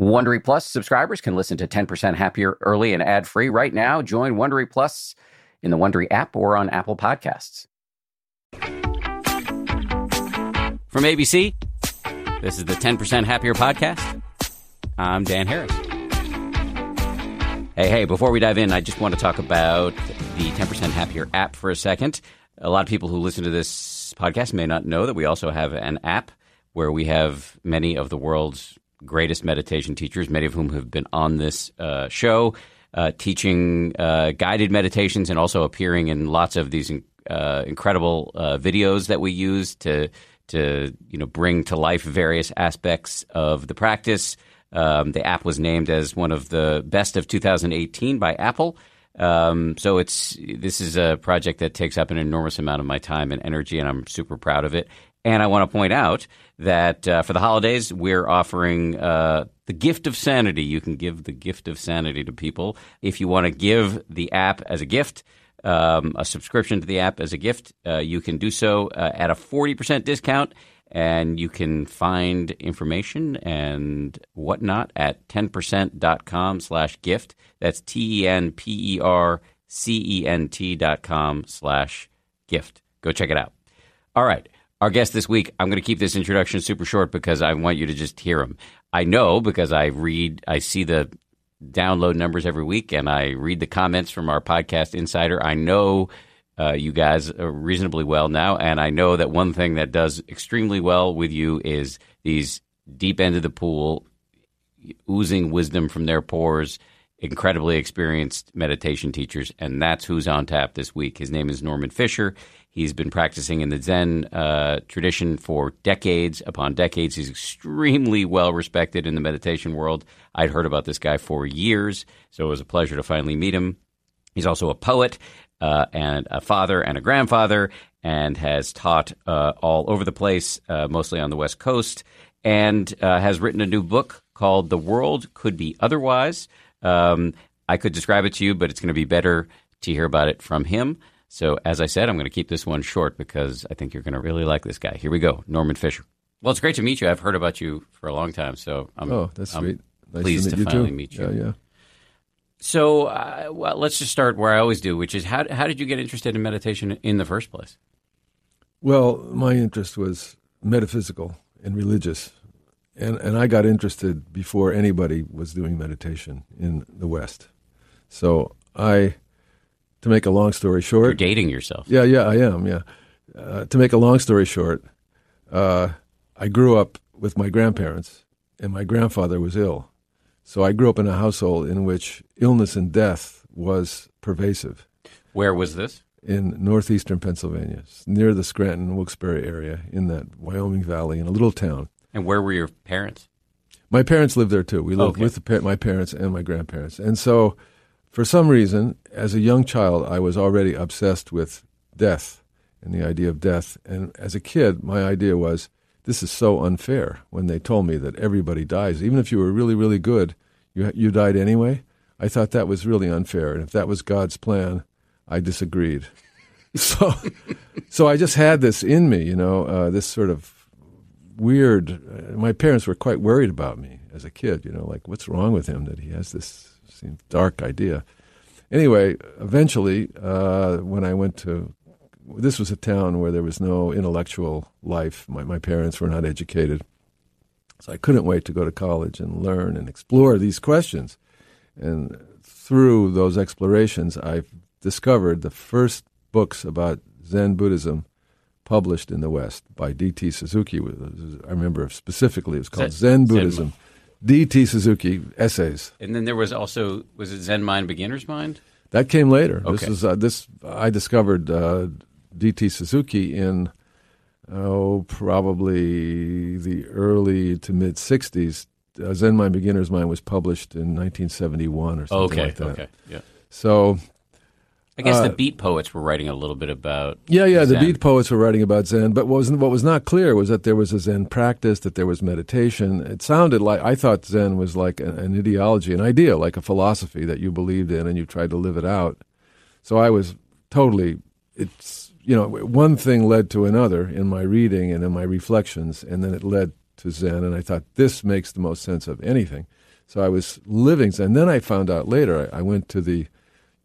Wondery Plus subscribers can listen to 10% Happier early and ad free right now. Join Wondery Plus in the Wondery app or on Apple Podcasts. From ABC, this is the 10% Happier podcast. I'm Dan Harris. Hey, hey, before we dive in, I just want to talk about the 10% Happier app for a second. A lot of people who listen to this podcast may not know that we also have an app where we have many of the world's greatest meditation teachers, many of whom have been on this uh, show, uh, teaching uh, guided meditations and also appearing in lots of these uh, incredible uh, videos that we use to to you know bring to life various aspects of the practice. Um, the app was named as one of the best of 2018 by Apple. Um, so it's this is a project that takes up an enormous amount of my time and energy, and I'm super proud of it. And I want to point out that uh, for the holidays, we're offering uh, the gift of sanity. You can give the gift of sanity to people if you want to give the app as a gift. Um, a subscription to the app as a gift, uh, you can do so uh, at a 40% discount and you can find information and whatnot at 10percent.com slash gift. That's T-E-N-P-E-R-C-E-N-T dot com slash gift. Go check it out. All right. Our guest this week, I'm going to keep this introduction super short because I want you to just hear him. I know because I read, I see the download numbers every week and I read the comments from our podcast insider. I know uh, you guys reasonably well now. And I know that one thing that does extremely well with you is these deep end of the pool, oozing wisdom from their pores, incredibly experienced meditation teachers. And that's who's on tap this week. His name is Norman Fischer. He's been practicing in the Zen uh, tradition for decades upon decades. He's extremely well respected in the meditation world. I'd heard about this guy for years, so it was a pleasure to finally meet him. He's also a poet uh, and a father and a grandfather, and has taught uh, all over the place, uh, mostly on the West Coast, and uh, has written a new book called "The World Could Be Otherwise." Um, I could describe it to you, but it's going to be better to hear about it from him. So, as I said, I'm going to keep this one short because I think you're going to really like this guy. Here we go, Norman Fischer. Well, it's great to meet you. I've heard about you for a long time, so I'm, oh, that's I'm sweet. Nice pleased to, to, meet finally you meet you. Yeah, yeah. So, uh, well, let's just start where I always do, which is how, how did you get interested in meditation in the first place? Well, my interest was metaphysical and religious. And, and I got interested before anybody was doing meditation in the West. So I, to make a long story short, You're dating yourself. Yeah, yeah, I am. Yeah. Uh, to make a long story short, uh, I grew up with my grandparents, and my grandfather was ill. So I grew up in a household in which illness and death was pervasive Where was this? in northeastern Pennsylvania, near the Scranton Wilkes-Barre area, in that Wyoming Valley, in a little town. And where were your parents? My parents lived there too. We lived Okay. with my parents and my grandparents. And so, for some reason, as a young child, I was already obsessed with death and the idea of death. And as a kid, my idea was this is so unfair when they told me that everybody dies. Even if you were really, really good, you, you died anyway. I thought that was really unfair. And if that was God's plan, I disagreed. So, so I just had this in me, you know, uh, this sort of weird. Uh, my parents were quite worried about me as a kid. You know, like what's wrong with him that he has this seems dark idea. Anyway, eventually, uh, when I went to this was a town where there was no intellectual life. My my parents were not educated, so I couldn't wait to go to college and learn and explore these questions. And through those explorations, I discovered the first books about Zen Buddhism published in the West by D.T. Suzuki. I remember specifically it was called Zen- Zen Zen- Buddhism. D.T. Suzuki essays. And then there was also was it Zen Mind, Beginner's Mind? That came later. This is uh, this. I discovered uh, D.T. Suzuki in oh probably the early to mid '60s. Uh, Zen Mind Beginner's Mind was published in 1971 or something Okay, like that. okay, yeah. So I guess Uh, the beat poets were writing a little bit about Yeah, yeah. The beat poets were writing about Zen, but what was what was not clear was that there was a Zen practice, that there was meditation. It sounded like I thought Zen was like an, an ideology, an idea, like a philosophy that you believed in and you tried to live it out. So I was totally. It's you know one thing led to another in my reading and in my reflections, and then it led to Zen, and I thought this makes the most sense of anything. So I was living Zen. And then I found out later, I, I went to the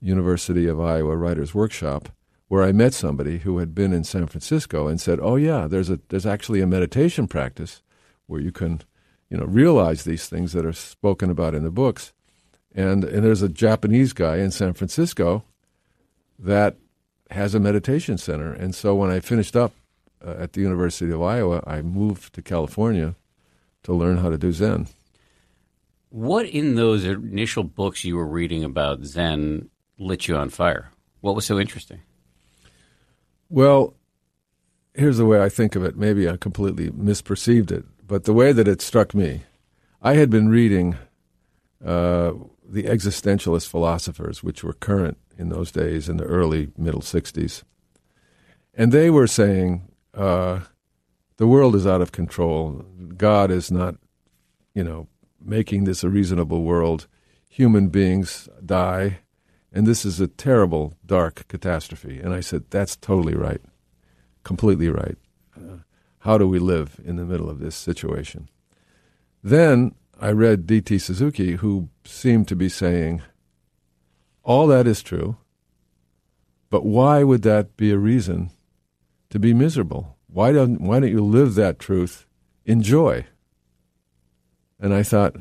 University of Iowa Writers Workshop where I met somebody who had been in San Francisco and said, "Oh yeah, there's a there's actually a meditation practice where you can, you know, realize these things that are spoken about in the books." And and there's a Japanese guy in San Francisco that has a meditation center. And so when I finished up uh, at the University of Iowa, I moved to California to learn how to do Zen. What in those initial books you were reading about Zen lit you on fire? What was so interesting? Well, here's the way I think of it. Maybe I completely misperceived it, but the way that it struck me, I had been reading uh, the existentialist philosophers, which were current in those days in the early middle 60s. And they were saying uh, the world is out of control. God is not, you know, making this a reasonable world. Human beings die, and this is a terrible, dark catastrophe. And I said, that's totally right, completely right. Uh, how do we live in the middle of this situation? Then I read D.T. Suzuki, who seemed to be saying, all that is true, but why would that be a reason to be miserable? Why don't, why don't you live that truth in joy? And I thought,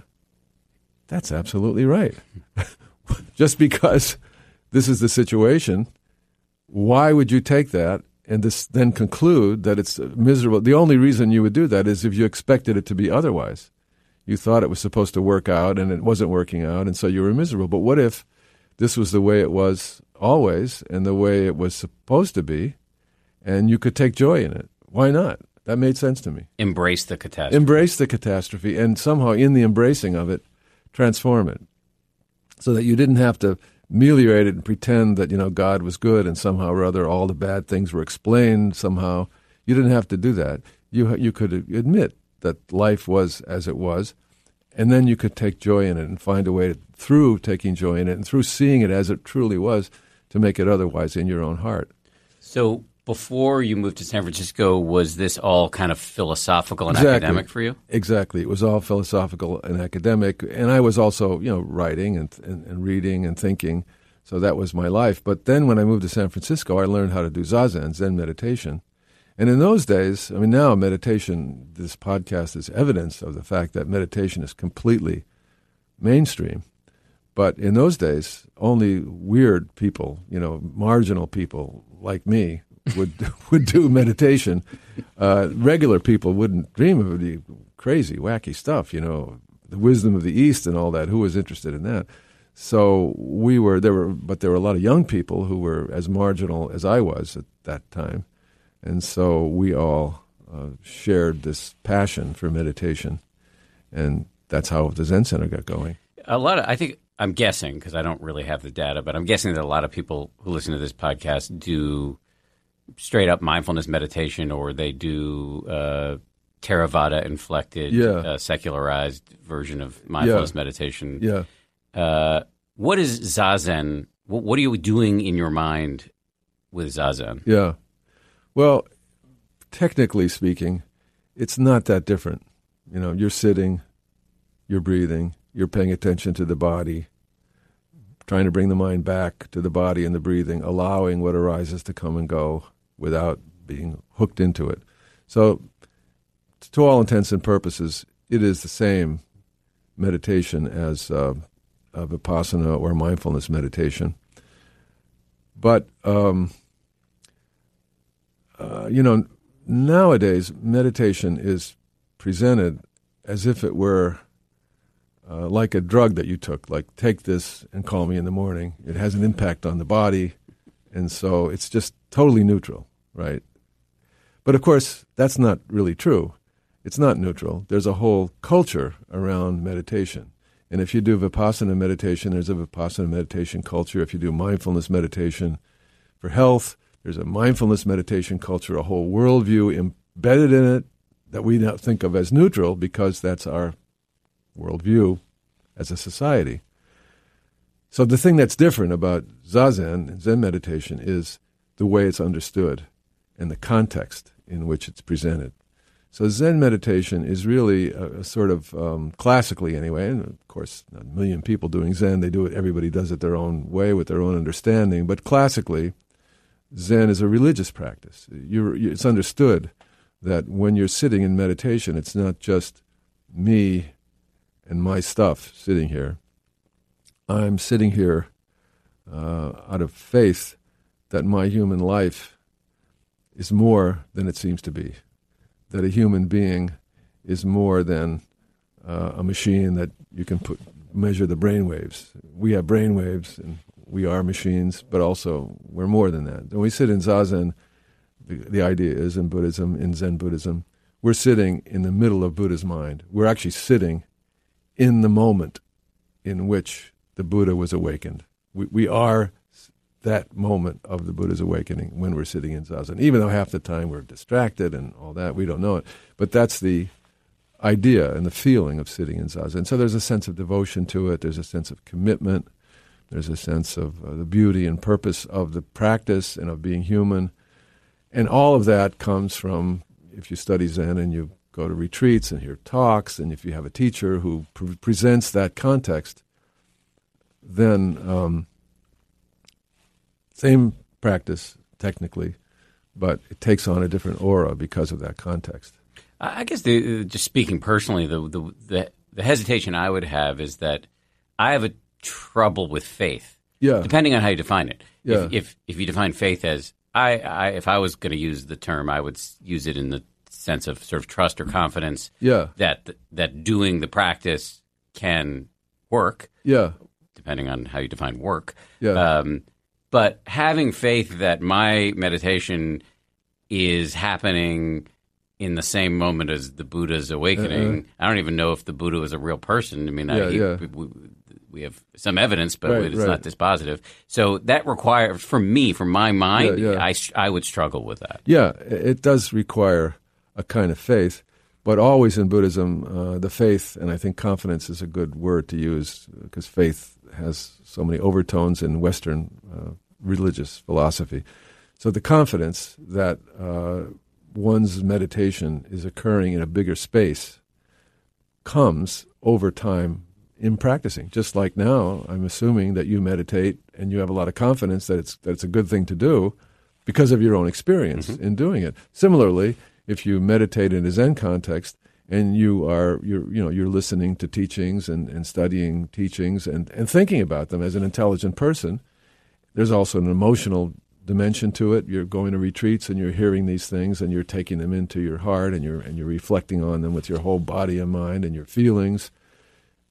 that's absolutely right. Just because this is the situation, why would you take that and this, then conclude that it's miserable? The only reason you would do that is if you expected it to be otherwise. You thought it was supposed to work out and it wasn't working out, and so you were miserable. But what if this was the way it was always and the way it was supposed to be, and you could take joy in it. Why not? That made sense to me. Embrace the catastrophe. Embrace the catastrophe, and somehow in the embracing of it, transform it, so that you didn't have to ameliorate it and pretend that you know God was good and somehow or other all the bad things were explained somehow. You didn't have to do that. You you could admit that life was as it was, and then you could take joy in it and find a way to, through taking joy in it and through seeing it as it truly was to make it otherwise in your own heart. So before you moved to San Francisco, was this all kind of philosophical and exactly. academic for you? Exactly. It was all philosophical and academic. And I was also, you know, writing and, and, and reading and thinking. So that was my life. But then when I moved to San Francisco, I learned how to do Zazen, Zen meditation. And in those days, I mean, now meditation, this podcast is evidence of the fact that meditation is completely mainstream. But in those days, only weird people, you know, marginal people like me would would do meditation. Uh, regular people wouldn't dream of the crazy, wacky stuff, you know, the wisdom of the East and all that. Who was interested in that? So we were there were, but there were a lot of young people who were as marginal as I was at that time and so we all uh, shared this passion for meditation, and that's how the Zen Center got going. A lot of, I think, I'm guessing because I don't really have the data, but I'm guessing that a lot of people who listen to this podcast do straight up mindfulness meditation, or they do uh, Theravada inflected, yeah. uh, secularized version of mindfulness yeah. meditation. Yeah. Uh, what is zazen? What, what, are you doing in your mind with zazen? Yeah. Well, technically speaking, it's not that different. You know, you're sitting, you're breathing, you're paying attention to the body, trying to bring the mind back to the body and the breathing, allowing what arises to come and go without being hooked into it. So, to all intents and purposes, it is the same meditation as uh, vipassana or mindfulness meditation. But um, uh, you know, nowadays meditation is presented as if it were uh, like a drug that you took. Like, take this and call me in the morning. It has an impact on the body, and so it's just totally neutral, right? But of course, that's not really true. It's not neutral. There's a whole culture around meditation. And if you do vipassana meditation, there's a vipassana meditation culture. If you do mindfulness meditation for health, there's a mindfulness meditation culture, a whole worldview embedded in it that we now think of as neutral because that's our worldview as a society. So the thing that's different about Zazen Zen meditation is the way it's understood and the context in which it's presented. So Zen meditation is really a, a sort of um, classically anyway, and of course, a million people doing Zen. They do it. Everybody does it their own way with their own understanding. But classically, Zen is a religious practice. You're, it's understood that when you're sitting in meditation, it's not just me and my stuff sitting here. I'm sitting here uh, out of faith that my human life is more than it seems to be, that a human being is more than uh, a machine that you can put measure the brain waves. We have brain waves and we are machines, but also we're more than that. When we sit in zazen, the, the idea is in Buddhism, in Zen Buddhism, we're sitting in the middle of Buddha's mind. We're actually sitting in the moment in which the Buddha was awakened. We, we are that moment of the Buddha's awakening when we're sitting in zazen. Even though half the time we're distracted and all that, we don't know it. But that's the idea and the feeling of sitting in zazen. So there's a sense of devotion to it. There's a sense of commitment. There's a sense of uh, the beauty and purpose of the practice and of being human. And all of that comes from if you study Zen and you go to retreats and hear talks, and if you have a teacher who pre- presents that context, then um, same practice technically, but it takes on a different aura because of that context. I guess the, uh, just speaking personally, the, the, the the hesitation I would have is that I have a trouble with faith. Yeah. Depending on how you define it. Yeah. If if, if you define faith as I, I if I was going to use the term, I would use it in the sense of sort of trust or confidence. Yeah. That that doing the practice can work. Yeah. Depending on how you define work. Yeah. Um, but having faith that my meditation is happening in the same moment as the Buddha's awakening. Uh-uh. I don't even know if the Buddha was a real person. I mean, I, he- yeah. We, we have some evidence, but Right, it's right. not dispositive. So that requires, for me, for my mind, Yeah, yeah. I, I would struggle with that. Yeah, it does require a kind of faith, but always in Buddhism, uh, the faith, and I think confidence is a good word to use because faith has so many overtones in Western uh, religious philosophy. So the confidence that uh, one's meditation is occurring in a bigger space comes over time in practicing. Just like now, I'm assuming that you meditate and you have a lot of confidence that it's that it's a good thing to do because of your own experience in doing it. Similarly, if you meditate in a Zen context and you are you're you know you're listening to teachings and, and studying teachings and, and thinking about them as an intelligent person, there's also an emotional dimension to it. You're going to retreats and you're hearing these things and you're taking them into your heart and you're and you're reflecting on them with your whole body and mind and your feelings.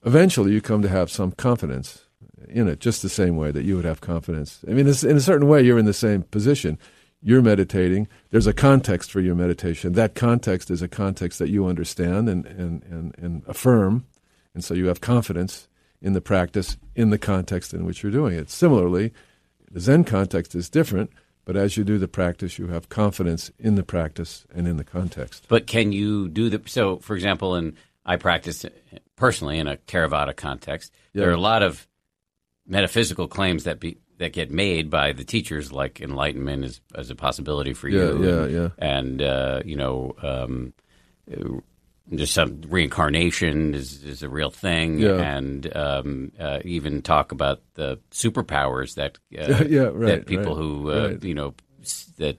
Eventually, you come to have some confidence in it, just the same way that you would have confidence. I mean, in a certain way, you're in the same position. You're meditating. There's a context for your meditation. That context is a context that you understand and, and, and, and affirm. And so you have confidence in the practice in the context in which you're doing it. Similarly, the Zen context is different, but as you do the practice, you have confidence in the practice and in the context. But can you do the so? For example, in I practice personally in a Theravada context. There are a lot of metaphysical claims that be that get made by the teachers, like enlightenment is as a possibility for you. yeah, and, yeah. And uh, you know, um, just some reincarnation is, is a real thing, Yeah. and um, uh, even talk about the superpowers that uh, Yeah, right, that people right, who uh, right. you know that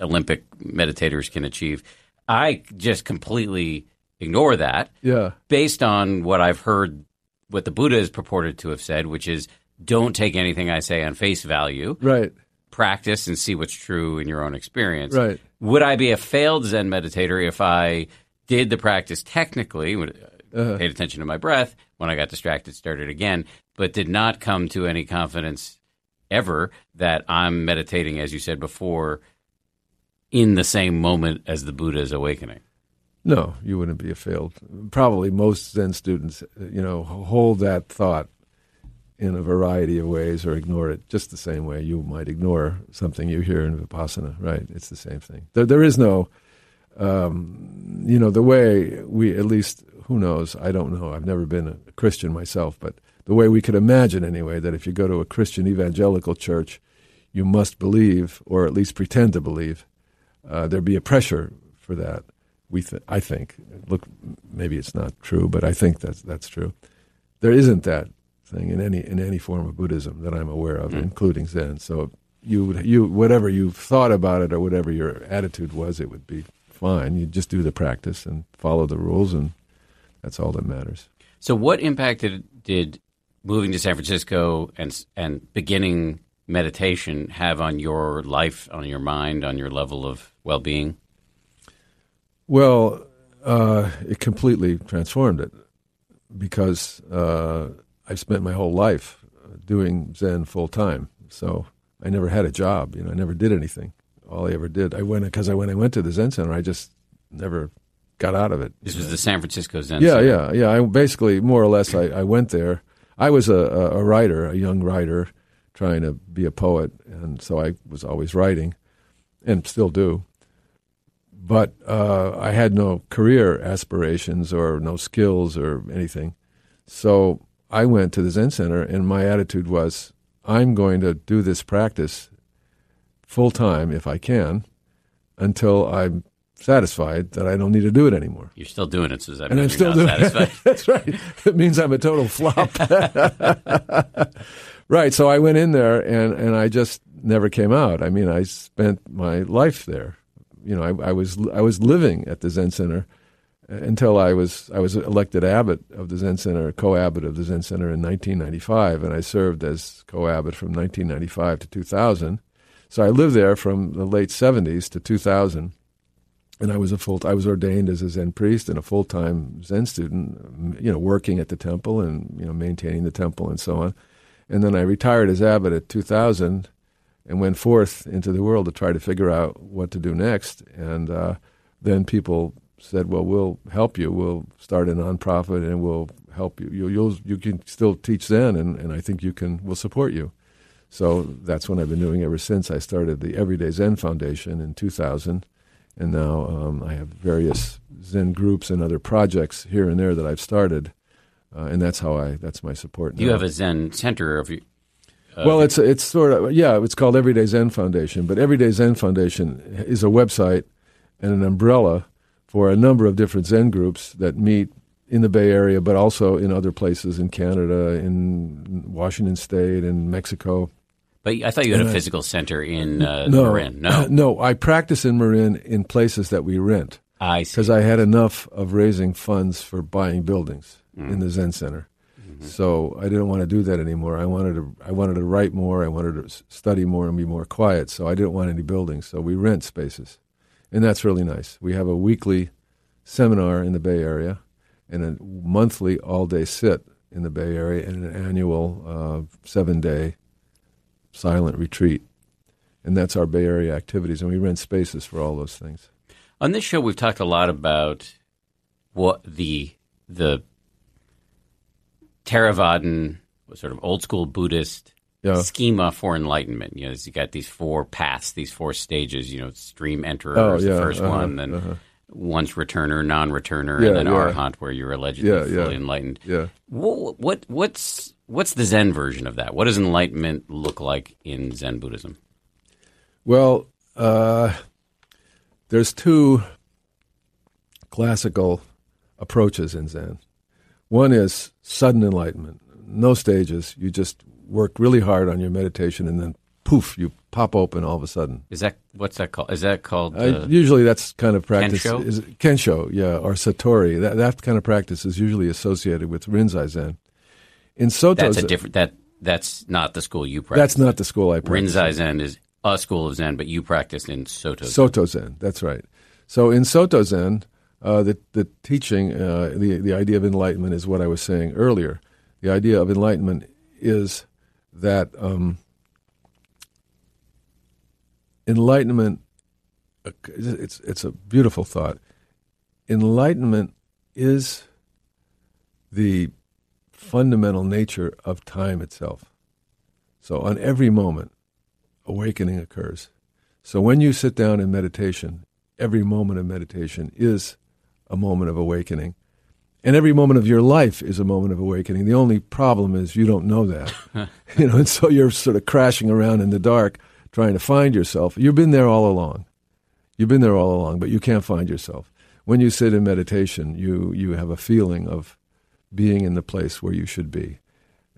Olympic meditators can achieve. I just completely ignore that Yeah, based on what I've heard, what the Buddha is purported to have said, which is don't take anything I say on face value. right, Practice and see what's true in your own experience. right. Would I be a failed Zen meditator if I did the practice technically, Uh-huh. paid attention to my breath, when I got distracted, started again, but did not come to any confidence ever that I'm meditating, as you said before, in the same moment as the Buddha is awakening? No, you wouldn't be a failed. Probably most Zen students, you know, hold that thought in a variety of ways or ignore it just the same way you might ignore something you hear in Vipassana, right? It's the same thing. There, there is no, um, you know, the way we, at least, who knows? I don't know. I've never been a Christian myself, but the way we could imagine anyway, that if you go to a Christian evangelical church, you must believe, or at least pretend to believe, uh, there'd be a pressure for that we th- I think look maybe it's not true, but I think that's that's true. There isn't that thing in any in any form of Buddhism that I'm aware of, Mm. including Zen. So you you whatever you thought about it or whatever your attitude was, it would be fine. You just do the practice and follow the rules, and that's all that matters. So, what impact did, did moving to San Francisco and and beginning meditation have on your life, on your mind, on your level of well being? Well, uh, it completely transformed it because uh, I spent my whole life doing Zen full time. So I never had a job. You know, I never did anything. All I ever did, I went because I when I went to the Zen Center, I just never got out of it. This was the San Francisco Zen. Yeah, Center. yeah, yeah. Yeah. I basically more or less I, I went there. I was a, a, a writer, a young writer, trying to be a poet, and so I was always writing, and still do. But uh, I had no career aspirations or no skills or anything, so I went to the Zen Center, and my attitude was, I'm going to do this practice full time if I can, until I'm satisfied that I don't need to do it anymore. You're still doing it, so does that And mean I'm still not doing satisfied? That's right. It means I'm a total flop. right. So I went in there and, and I just never came out. I mean, I spent my life there. You know, I, I was I was living at the Zen Center until I was I was elected abbot of the Zen Center, co-abbot of the Zen Center in 1995, and I served as co-abbot from 1995 to 2000. So I lived there from the late 70s to 2000 and I was a full I was ordained as a Zen priest and a full time Zen student, you know, working at the temple and you know maintaining the temple and so on. And then I retired as abbot at 2000 and went forth into the world to try to figure out what to do next. And uh, then people said, "Well, we'll help you. We'll start a nonprofit and we'll help you. you you'll you can still teach Zen, and, and I think you can. We'll support you." So that's what I've been doing ever since I started the Everyday Zen Foundation in 2000 and now um, I have various Zen groups and other projects here and there that I've started, uh, and that's how I that's my support. You have a Zen center of you. well, it's it's sort of yeah, it's called Everyday Zen Foundation, but Everyday Zen Foundation is a website and an umbrella for a number of different Zen groups that meet in the Bay Area, but also in other places in Canada, in Washington State, in Mexico. But I thought you had a And I- physical center in uh, no, Marin. No, no, I practice in Marin in places that we rent. I see. because I had enough of raising funds for buying buildings in the Zen Center. So I didn't want to do that anymore. I wanted to I wanted to write more. I wanted to study more and be more quiet. So I didn't want any buildings. So we rent spaces, and that's really nice. We have a weekly seminar in the Bay Area, and a monthly all day sit in the Bay Area, and an annual uh, seven day silent retreat. And that's our Bay Area activities, and we rent spaces for all those things. On this show, we've talked a lot about what the the Theravadan, sort of old school Buddhist Yeah. schema for enlightenment. You know, you got these four paths, these four stages. You know, stream enterer Oh, is yeah, the 1st uh-huh, one, then uh-huh. once returner, non-returner, Yeah, and then yeah. arahant, where you're allegedly fully enlightened. Yeah. What, what what's what's the Zen version of that? What does enlightenment look like in Zen Buddhism? Well, uh, there's two classical approaches in Zen. One is sudden enlightenment, no stages. You just work really hard on your meditation, and then poof, you pop open all of a sudden. Is that what's that called? Is that called? Uh, Uh, usually, that's kind of practice. Kensho? Is Kensho, yeah, or Satori. That that kind of practice is usually associated with Rinzai Zen. In Soto, that's a different. That that's not the school you practice. That's not the school I practice. Rinzai Zen is a school of Zen, but you practice in Soto. Zen. Soto Zen. That's right. So in Soto Zen, uh, the the teaching, uh, the the idea of enlightenment is what I was saying earlier. The idea of enlightenment is that um, enlightenment. It's it's a beautiful thought. Enlightenment is the fundamental nature of time itself. So on every moment, awakening occurs. So when you sit down in meditation, every moment of meditation is a moment of awakening. And every moment of your life is a moment of awakening. The only problem is you don't know that. you know, and so you're sort of crashing around in the dark trying to find yourself. You've been there all along. You've been there all along, but you can't find yourself. when you sit in meditation, you, you have a feeling of being in the place where you should be.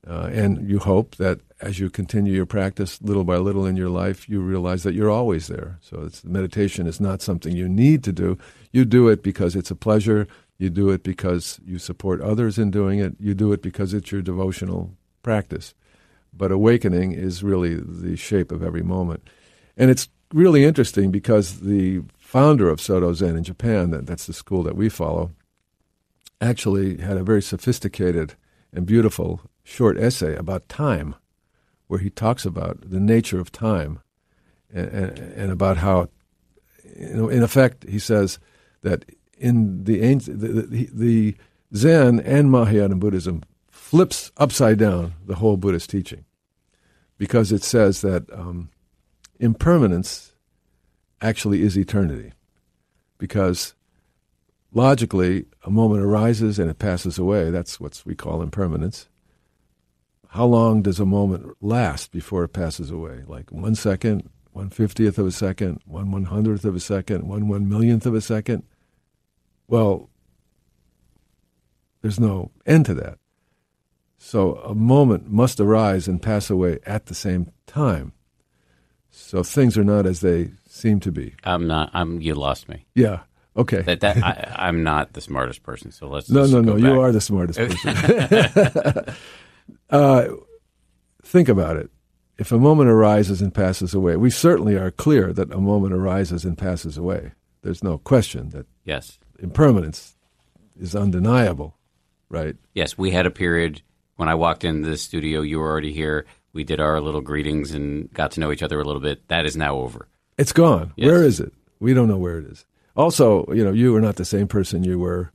Uh, and you hope that as you continue your practice little by little in your life, you realize that you're always there. So meditation is not something you need to do. You do it because it's a pleasure. You do it because you support others in doing it. You do it because it's your devotional practice. But awakening is really the shape of every moment. And it's really interesting because the founder of Soto Zen in Japan, that, that's the school that we follow, actually had a very sophisticated and beautiful short essay about time, where he talks about the nature of time and, and, and about how, in effect, he says that in the the, the, Zen and Mahayana Buddhism flips upside down the whole Buddhist teaching because it says that um, impermanence actually is eternity. Because logically, a moment arises and it passes away. That's what we call impermanence. How long does a moment last before it passes away? Like one second, one fiftieth of a second, one one hundredth of a second, one one millionth of a second? Well, there's no end to that. So a moment must arise and pass away at the same time. So things are not as they seem to be. I'm not. I'm. You lost me. Yeah. Okay. That, that I, am not the smartest person. So let's. No, no, no. Back. You are the smartest person. uh, think about it. If a moment arises and passes away, we certainly are clear that a moment arises and passes away. There's no question that yes, impermanence is undeniable, right? Yes, we had a period when I walked into the studio. You were already here we did our little greetings and got to know each other a little bit. That is now over. It's gone. Yes. Where is it? We don't know where it is. Also, you know, you are not the same person you were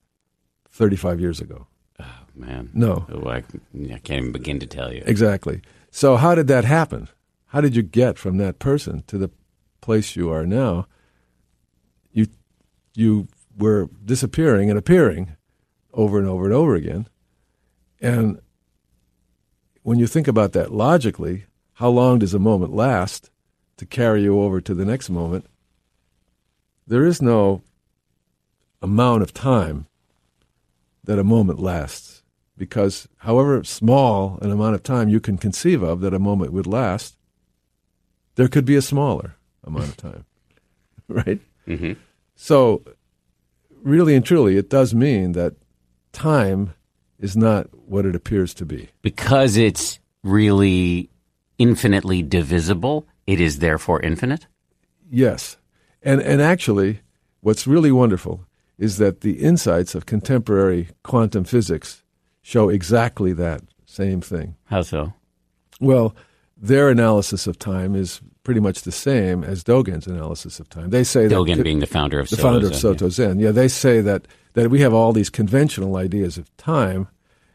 35 years ago. Oh, man. No. Oh, I, I can't even begin to tell you. Exactly. So, how did that happen? How did you get from that person to the place you are now? You, you were disappearing and appearing over and over and over again. And when you think about that logically, how long does a moment last to carry you over to the next moment? There is no amount of time that a moment lasts because however small an amount of time you can conceive of that a moment would last, there could be a smaller amount of time, right? Mm-hmm. So, really and truly, it does mean that time is not what it appears to be. Because it's really infinitely divisible, it is therefore infinite? Yes. And, and actually, what's really wonderful is that the insights of contemporary quantum physics show exactly that same thing. How so? Well, their analysis of time is pretty much the same as Dogen's analysis of time. They say Dogen that being the founder of the Soto founder Zen, of Soto yeah. Zen. Yeah, they say that that we have all these conventional ideas of time,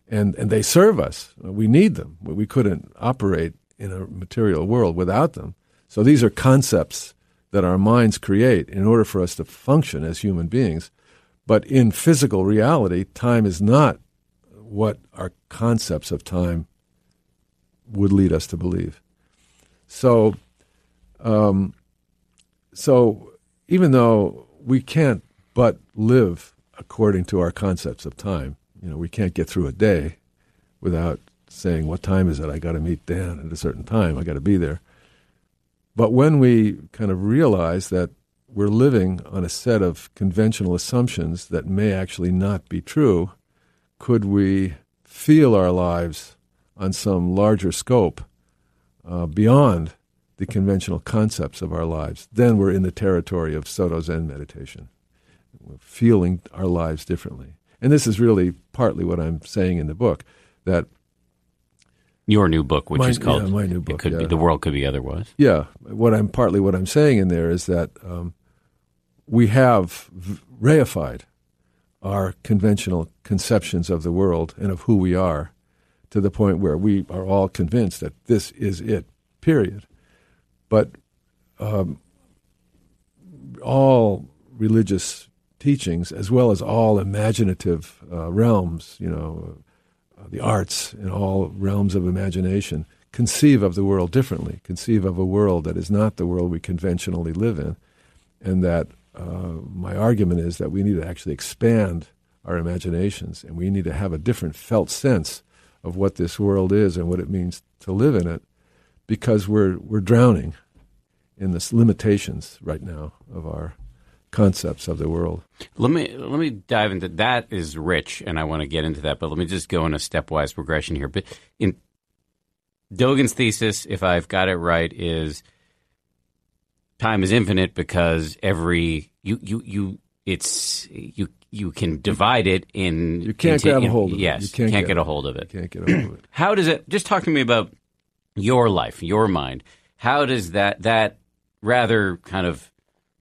and and they serve us. We need them. We couldn't operate in a material world without them. So these are concepts that our minds create in order for us to function as human beings. But in physical reality, time is not what our concepts of time would lead us to believe. So, um, so even though we can't but live according to our concepts of time, you know, we can't get through a day without saying, "What time is it? I got to meet Dan at a certain time. I got to be there." But when we kind of realize that we're living on a set of conventional assumptions that may actually not be true, could we feel our lives on some larger scope uh, beyond the conventional concepts of our lives, then we're in the territory of Soto Zen meditation. We're feeling our lives differently. And this is really partly what I'm saying in the book that your new book, which my, is called yeah, my new book, it could yeah. be the world could be otherwise. Yeah, what I'm partly what I'm saying in there is that um, we have reified our conventional conceptions of the world and of who we are to the point where we are all convinced that this is it, period. But um, all religious teachings, as well as all imaginative uh, realms, you know, uh, the arts and all realms of imagination, conceive of the world differently, conceive of a world that is not the world we conventionally live in, and that uh, my argument is that we need to actually expand our imaginations and we need to have a different felt sense of what this world is and what it means to live in it because we're, we're drowning in the limitations right now of our concepts of the world. Let me let me dive into that. Is rich, and I want to get into that. But let me just go in a stepwise progression here. But in Dogen's thesis, if I've got it right, is time is infinite because every you you you it's you you can divide it in. You can't into, grab a hold of it. yes, You can't can't get get a hold of it. Can't get over it. How does it? Just talk to me about your life, your mind. How does that that rather kind of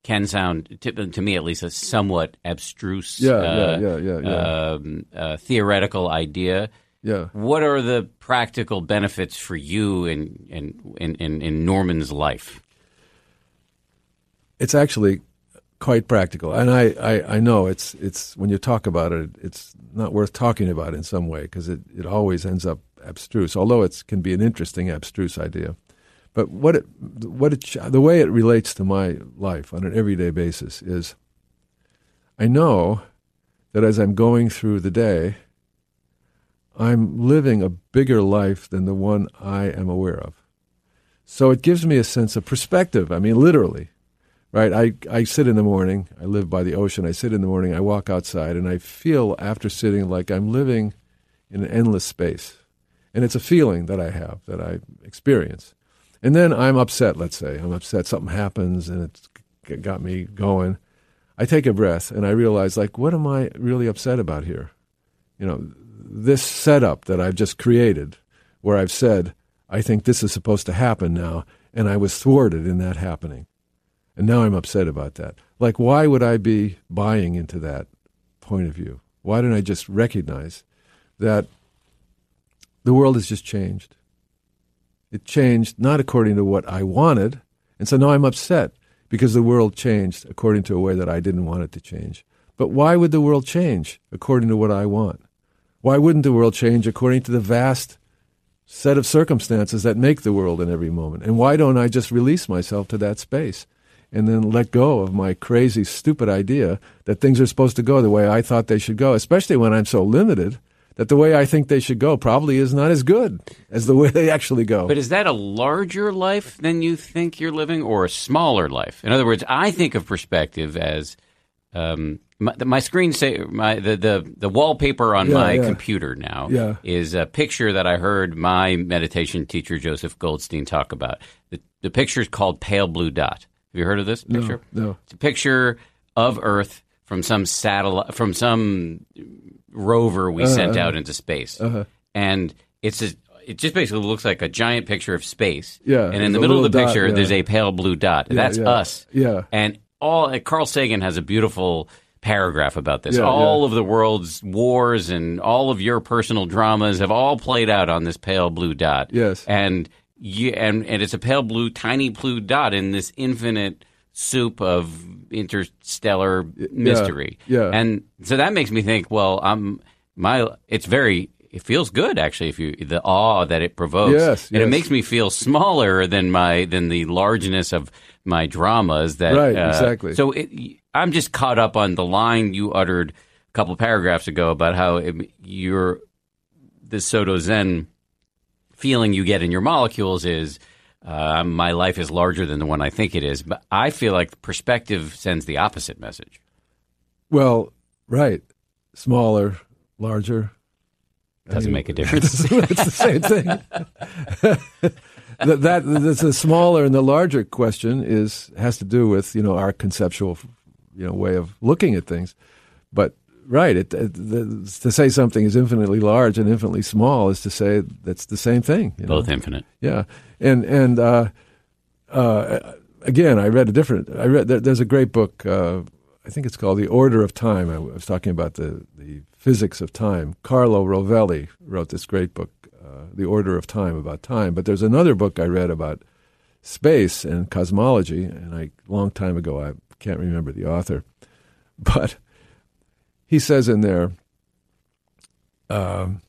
can sound to, to me at least a somewhat abstruse, Yeah, uh, yeah, yeah, yeah, yeah. Um, uh, theoretical idea. Yeah. What are the practical benefits for you in in, in, in, in Norman's life? it's actually quite practical, and I, I, I know it's it's when you talk about it, it's not worth talking about in some way because it, it always ends up abstruse. Although it can be an interesting abstruse idea, but what it what it the way it relates to my life on an everyday basis is, I know that as I'm going through the day, I'm living a bigger life than the one I am aware of. So it gives me a sense of perspective. I mean, literally right? I, I sit in the morning, I live by the ocean, I sit in the morning, I walk outside, and I feel after sitting like I'm living in an endless space. And it's a feeling that I have, that I experience. And then I'm upset, let's say. I'm upset, something happens, and it's got me going. I take a breath, and I realize, like, what am I really upset about here? You know, this setup that I've just created, where I've said, I think this is supposed to happen now, and I was thwarted in that happening. And now I'm upset about that. Like, why would I be buying into that point of view? Why don't I just recognize that the world has just changed? It changed not according to what I wanted. And so now I'm upset because the world changed according to a way that I didn't want it to change. But why would the world change according to what I want? Why wouldn't the world change according to the vast set of circumstances that make the world in every moment? And why don't I just release myself to that space? and then let go of my crazy, stupid idea that things are supposed to go the way I thought they should go, especially when I'm so limited that the way I think they should go probably is not as good as the way they actually go. But is that a larger life than you think you're living, or a smaller life? In other words, I think of perspective as um, my, my screen say my the, the the wallpaper on Yeah, my yeah. computer now Yeah. is a picture that I heard my meditation teacher Joseph Goldstein talk about. The, the picture is called Pale Blue Dot. Have you heard of this picture? no. It's a picture of Earth from some satellite from some rover we sent out into space, and it's a, it just basically looks like a giant picture of space. Yeah, and in the middle of the dot, picture, yeah. there's a pale blue dot. That's yeah, us. yeah. and all Carl Sagan has a beautiful paragraph about this. Yeah, all yeah. of the world's wars and all of your personal dramas have all played out on this pale blue dot. Yes. and you, and and it's a pale blue, tiny blue dot in this infinite soup of interstellar mystery. yeah. and so that makes me think. Well, I'm my. It's very. It feels good actually. If you the awe that it provokes, Yes, and it makes me feel smaller than my than the largeness of my dramas. That Right, uh, exactly. So it, I'm just caught up on the line you uttered a couple of paragraphs ago about how it, you're the Soto Zen feeling you get in your molecules is uh, my life is larger than the one I think it is. But I feel like perspective sends the opposite message. Well, right. Smaller, larger. Doesn't make a difference. it's the same thing. that, that that's the smaller and the larger question is has to do with you know our conceptual you know way of looking at things. But right, it, it, the, to say something is infinitely large and infinitely small is to say that's the same thing. You know? Both infinite. Yeah, and and uh, uh, again, I read a different. I read there, there's a great book. Uh, I think it's called The Order of Time. I was talking about the the physics of time. Carlo Rovelli wrote this great book, uh, The Order of Time, about time. But there's another book I read about space and cosmology, and I long time ago I can't remember the author, but he says in there. Um,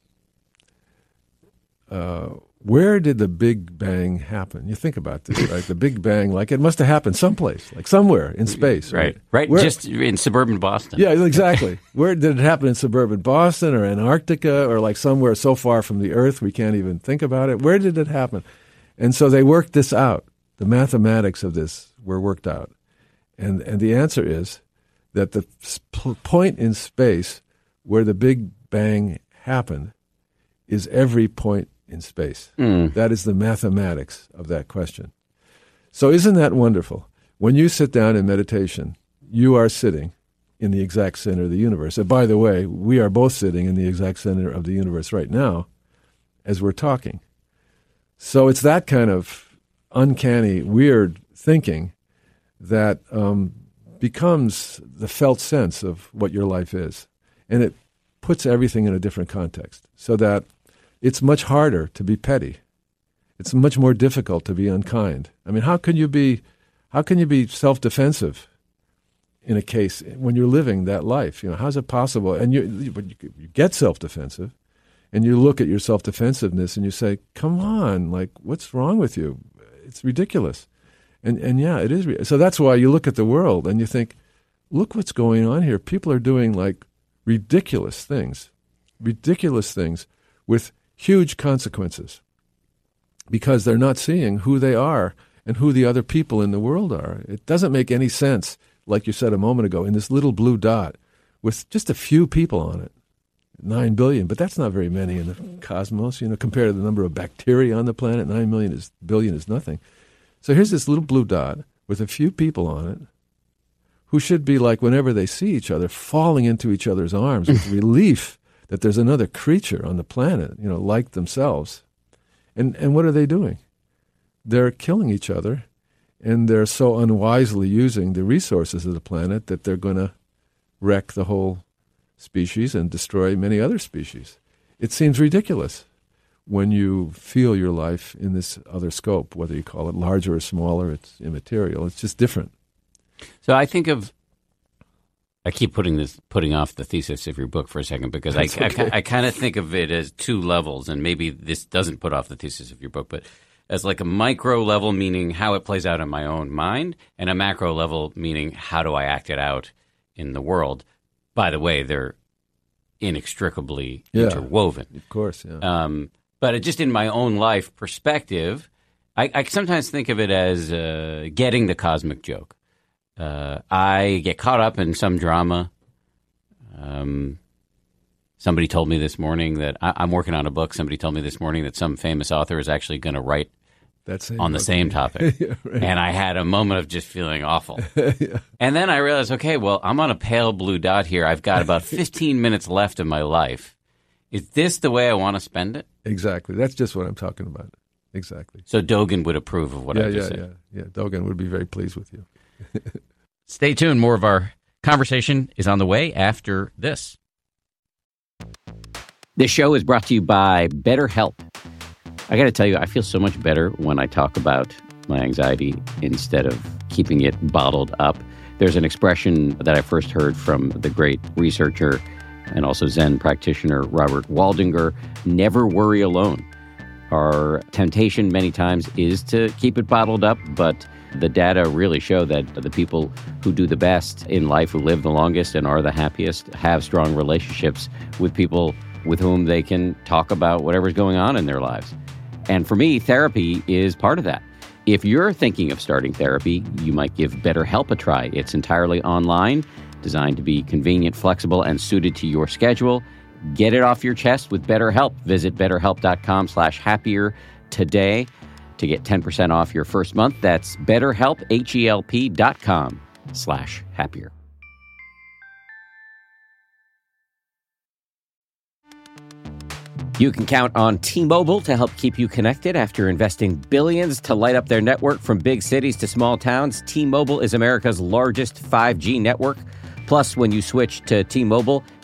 uh, where did the Big Bang happen? You think about this, right? The Big Bang, like it must have happened someplace, like somewhere in space, right? Right, Where- just in suburban Boston. yeah, exactly. Where did it happen in suburban Boston or Antarctica or like somewhere so far from the Earth we can't even think about it? Where did it happen? And so they worked this out. The mathematics of this were worked out, and and the answer is that the point in space where the Big Bang happened is every point in space. That is the mathematics of that question. So, isn't that wonderful? When you sit down in meditation, you are sitting in the exact center of the universe. And by the way, we are both sitting in the exact center of the universe right now as we're talking. So, it's that kind of uncanny, weird thinking that um, becomes the felt sense of what your life is. And it puts everything in a different context so that it's much harder to be petty. It's much more difficult to be unkind. I mean, how can you be, how can you be self-defensive in a case when you're living that life? You know, how's it possible? And you, you, you get self-defensive, and you look at your self-defensiveness and you say, "Come on, like, what's wrong with you? It's ridiculous." And and yeah, it is. So that's why you look at the world and you think, "Look what's going on here. People are doing like ridiculous things, ridiculous things with huge consequences." because they're not seeing who they are and who the other people in the world are. It doesn't make any sense, like you said a moment ago, in this little blue dot with just a few people on it. Nine billion, but that's not very many in the cosmos. You know, compared to the number of bacteria on the planet, nine million is billion is nothing. So here's this little blue dot with a few people on it, who should be like whenever they see each other, falling into each other's arms with relief that there's another creature on the planet, you know, like themselves. And and what are they doing? They're killing each other, and they're so unwisely using the resources of the planet that they're going to wreck the whole species and destroy many other species. It seems ridiculous when you feel your life in this other scope, whether you call it larger or smaller, it's immaterial. It's just different. So I think of. I keep putting this putting off the thesis of your book for a second because I, okay. I, I kind of think of it as two levels, and maybe this doesn't put off the thesis of your book, but as like a micro level, meaning how it plays out in my own mind, and a macro level, meaning how do I act it out in the world. By the way, they're inextricably Yeah. interwoven. Of course, yeah. Um, but just in my own life perspective, I, I sometimes think of it as uh, getting the cosmic joke. Uh, I get caught up in some drama. Um, somebody told me this morning that I, I'm working on a book. Somebody told me this morning that some famous author is actually going to write That's on the same topic. And I had a moment of just feeling awful. And then I realized, okay, well, I'm on a pale blue dot here. I've got about 15 minutes left of my life. Is this the way I want to spend it? Exactly. That's just what I'm talking about. Exactly. So Dogen would approve of what yeah, I yeah, just said. yeah, yeah. Dogen would be very pleased with you. Stay tuned. More of our conversation is on the way after this. This show is brought to you by BetterHelp. I got to tell you, I feel so much better when I talk about my anxiety instead of keeping it bottled up. There's an expression that I first heard from the great researcher and also Zen practitioner Robert Waldinger never worry alone. Our temptation many times is to keep it bottled up, but the data really show that the people who do the best in life, who live the longest and are the happiest, have strong relationships with people with whom they can talk about whatever's going on in their lives. And for me, therapy is part of that. If you're thinking of starting therapy, you might give BetterHelp a try. It's entirely online, designed to be convenient, flexible, and suited to your schedule. Get it off your chest with BetterHelp. Visit betterhelp.com slash happier today to get 10% off your first month. That's betterhelp, H-E-L-P dot com slash happier. You can count on T-Mobile to help keep you connected after investing billions to light up their network from big cities to small towns. T-Mobile is America's largest 5G network. Plus, when you switch to T-Mobile,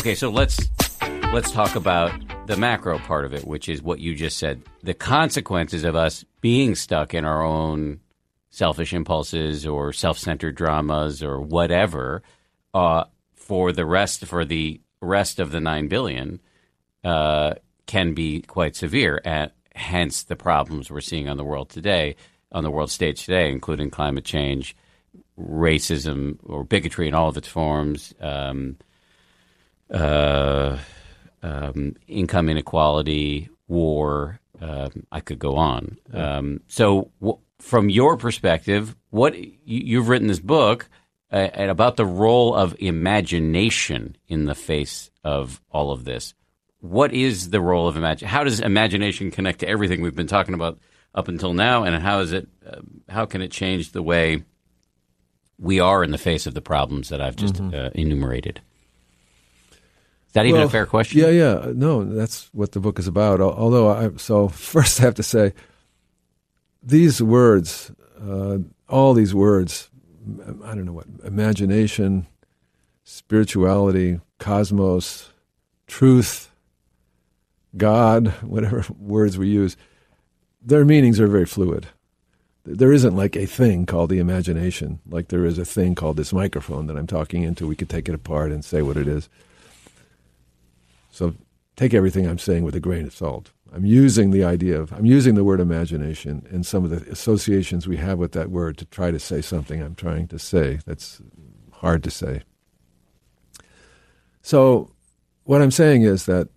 Okay, so let's let's talk about the macro part of it, which is what you just said. The consequences of us being stuck in our own selfish impulses or self-centered dramas or whatever uh, for the rest for the rest of the 9 billion uh, can be quite severe and hence the problems we're seeing on the world today on the world stage today including climate change racism or bigotry in all of its forms um, uh, um, income inequality, war. Um, I could go on. Um, so, w- from your perspective, what you, you've written this book uh, and about the role of imagination in the face of all of this. What is the role of imagination? How does imagination connect to everything we've been talking about up until now, and how is it? Uh, how can it change the way we are in the face of the problems that I've just uh, enumerated? Is that even Well, a fair question? Yeah, yeah. No, that's what the book is about. Although, I, so first I have to say, these words, uh, all these words, I don't know what, imagination, spirituality, cosmos, truth, God, whatever words we use, their meanings are very fluid. There isn't like a thing called the imagination, like there is a thing called this microphone that I'm talking into. We could take it apart and say what it is. So take everything I'm saying with a grain of salt. I'm using the idea of, I'm using the word imagination and some of the associations we have with that word to try to say something I'm trying to say that's hard to say. So what I'm saying is that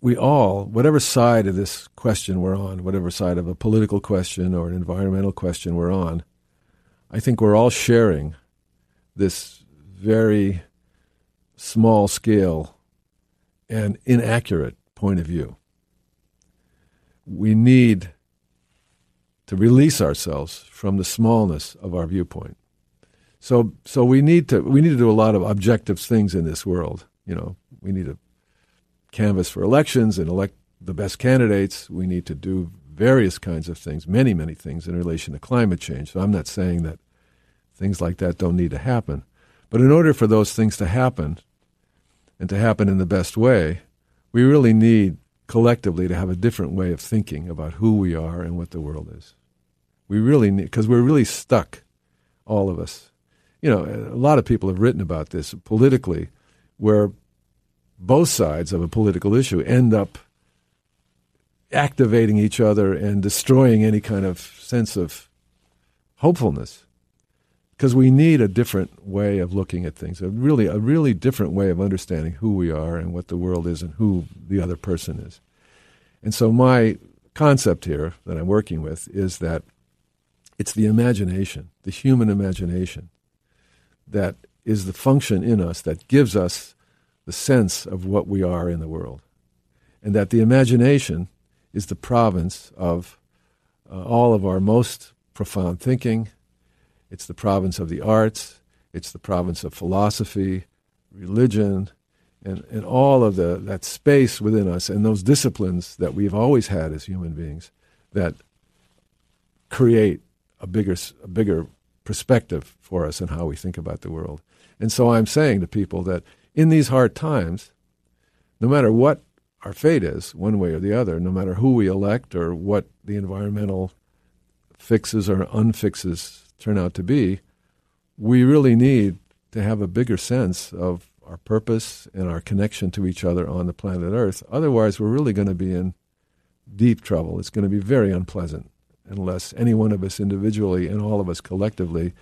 we all, whatever side of this question we're on, whatever side of a political question or an environmental question we're on, I think we're all sharing this very small scale and inaccurate point of view. We need to release ourselves from the smallness of our viewpoint. So, so we need to we need to do a lot of objective things in this world. You know, we need to canvass for elections and elect the best candidates. We need to do various kinds of things, many, many things in relation to climate change. So I'm not saying that things like that don't need to happen. But in order for those things to happen, and to happen in the best way, we really need collectively to have a different way of thinking about who we are and what the world is. We really need, because we're really stuck, all of us. You know, a lot of people have written about this politically, where both sides of a political issue end up activating each other and destroying any kind of sense of hopefulness because we need a different way of looking at things, a really a really different way of understanding who we are and what the world is and who the other person is. And so my concept here that I'm working with is that it's the imagination, the human imagination, that is the function in us that gives us the sense of what we are in the world. And that the imagination is the province of uh, all of our most profound thinking, it's the province of the arts. It's the province of philosophy, religion, and, and all of the, that space within us and those disciplines that we've always had as human beings that create a bigger, a bigger perspective for us and how we think about the world. And so I'm saying to people that in these hard times, no matter what our fate is, one way or the other, no matter who we elect or what the environmental fixes or unfixes turn out to be, we really need to have a bigger sense of our purpose and our connection to each other on the planet Earth. Otherwise, we're really going to be in deep trouble. It's going to be very unpleasant unless any one of us individually and all of us collectively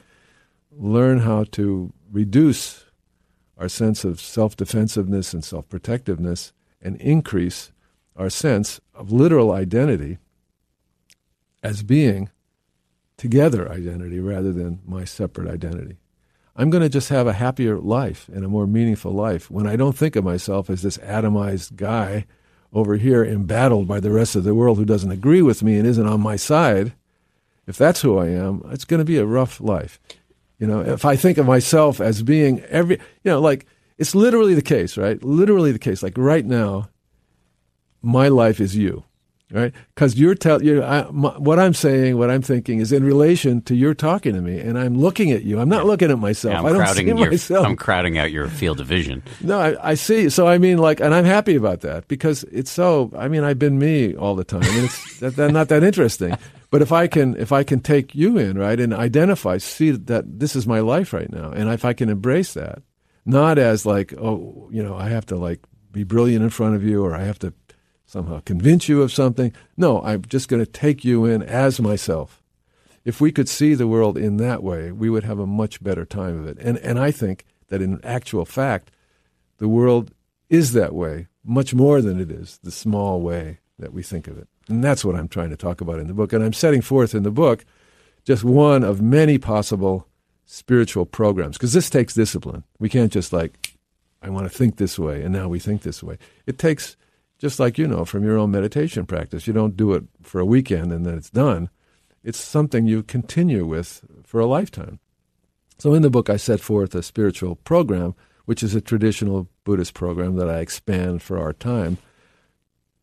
learn how to reduce our sense of self defensiveness and self protectiveness and increase our sense of literal identity as being together identity rather than my separate identity. I'm going to just have a happier life and a more meaningful life when I don't think of myself as this atomized guy over here embattled by the rest of the world who doesn't agree with me and isn't on my side. If that's who I am, it's going to be a rough life. You know, if I think of myself as being every, you know, like it's literally the case, right? Literally the case. Like right now, my life is you. Right? Because you're telling you what I'm saying, what I'm thinking is in relation to you're talking to me, and I'm looking at you. I'm not looking at myself. Yeah, I'm I don't crowding see your, myself. I'm crowding out your field of vision. No, I, I see. So I mean, like, and I'm happy about that because it's so. I mean, I've been me all the time, and it's that, that, not that interesting. But if I can, if I can take you in, right, and identify, see that this is my life right now, and if I can embrace that, not as like, oh, you know, I have to like be brilliant in front of you, or I have to somehow convince you of something. No, I'm just going to take you in as myself. If we could see the world in that way, we would have a much better time of it. And and I think that in actual fact, the world is that way much more than it is the small way that we think of it. And that's what I'm trying to talk about in the book. And I'm setting forth in the book just one of many possible spiritual programs because this takes discipline. We can't just like, I want to think this way, and now we think this way. It takes, just like you know from your own meditation practice, you don't do it for a weekend and then it's done. It's something you continue with for a lifetime. So in the book, I set forth a spiritual program, which is a traditional Buddhist program that I expand for our time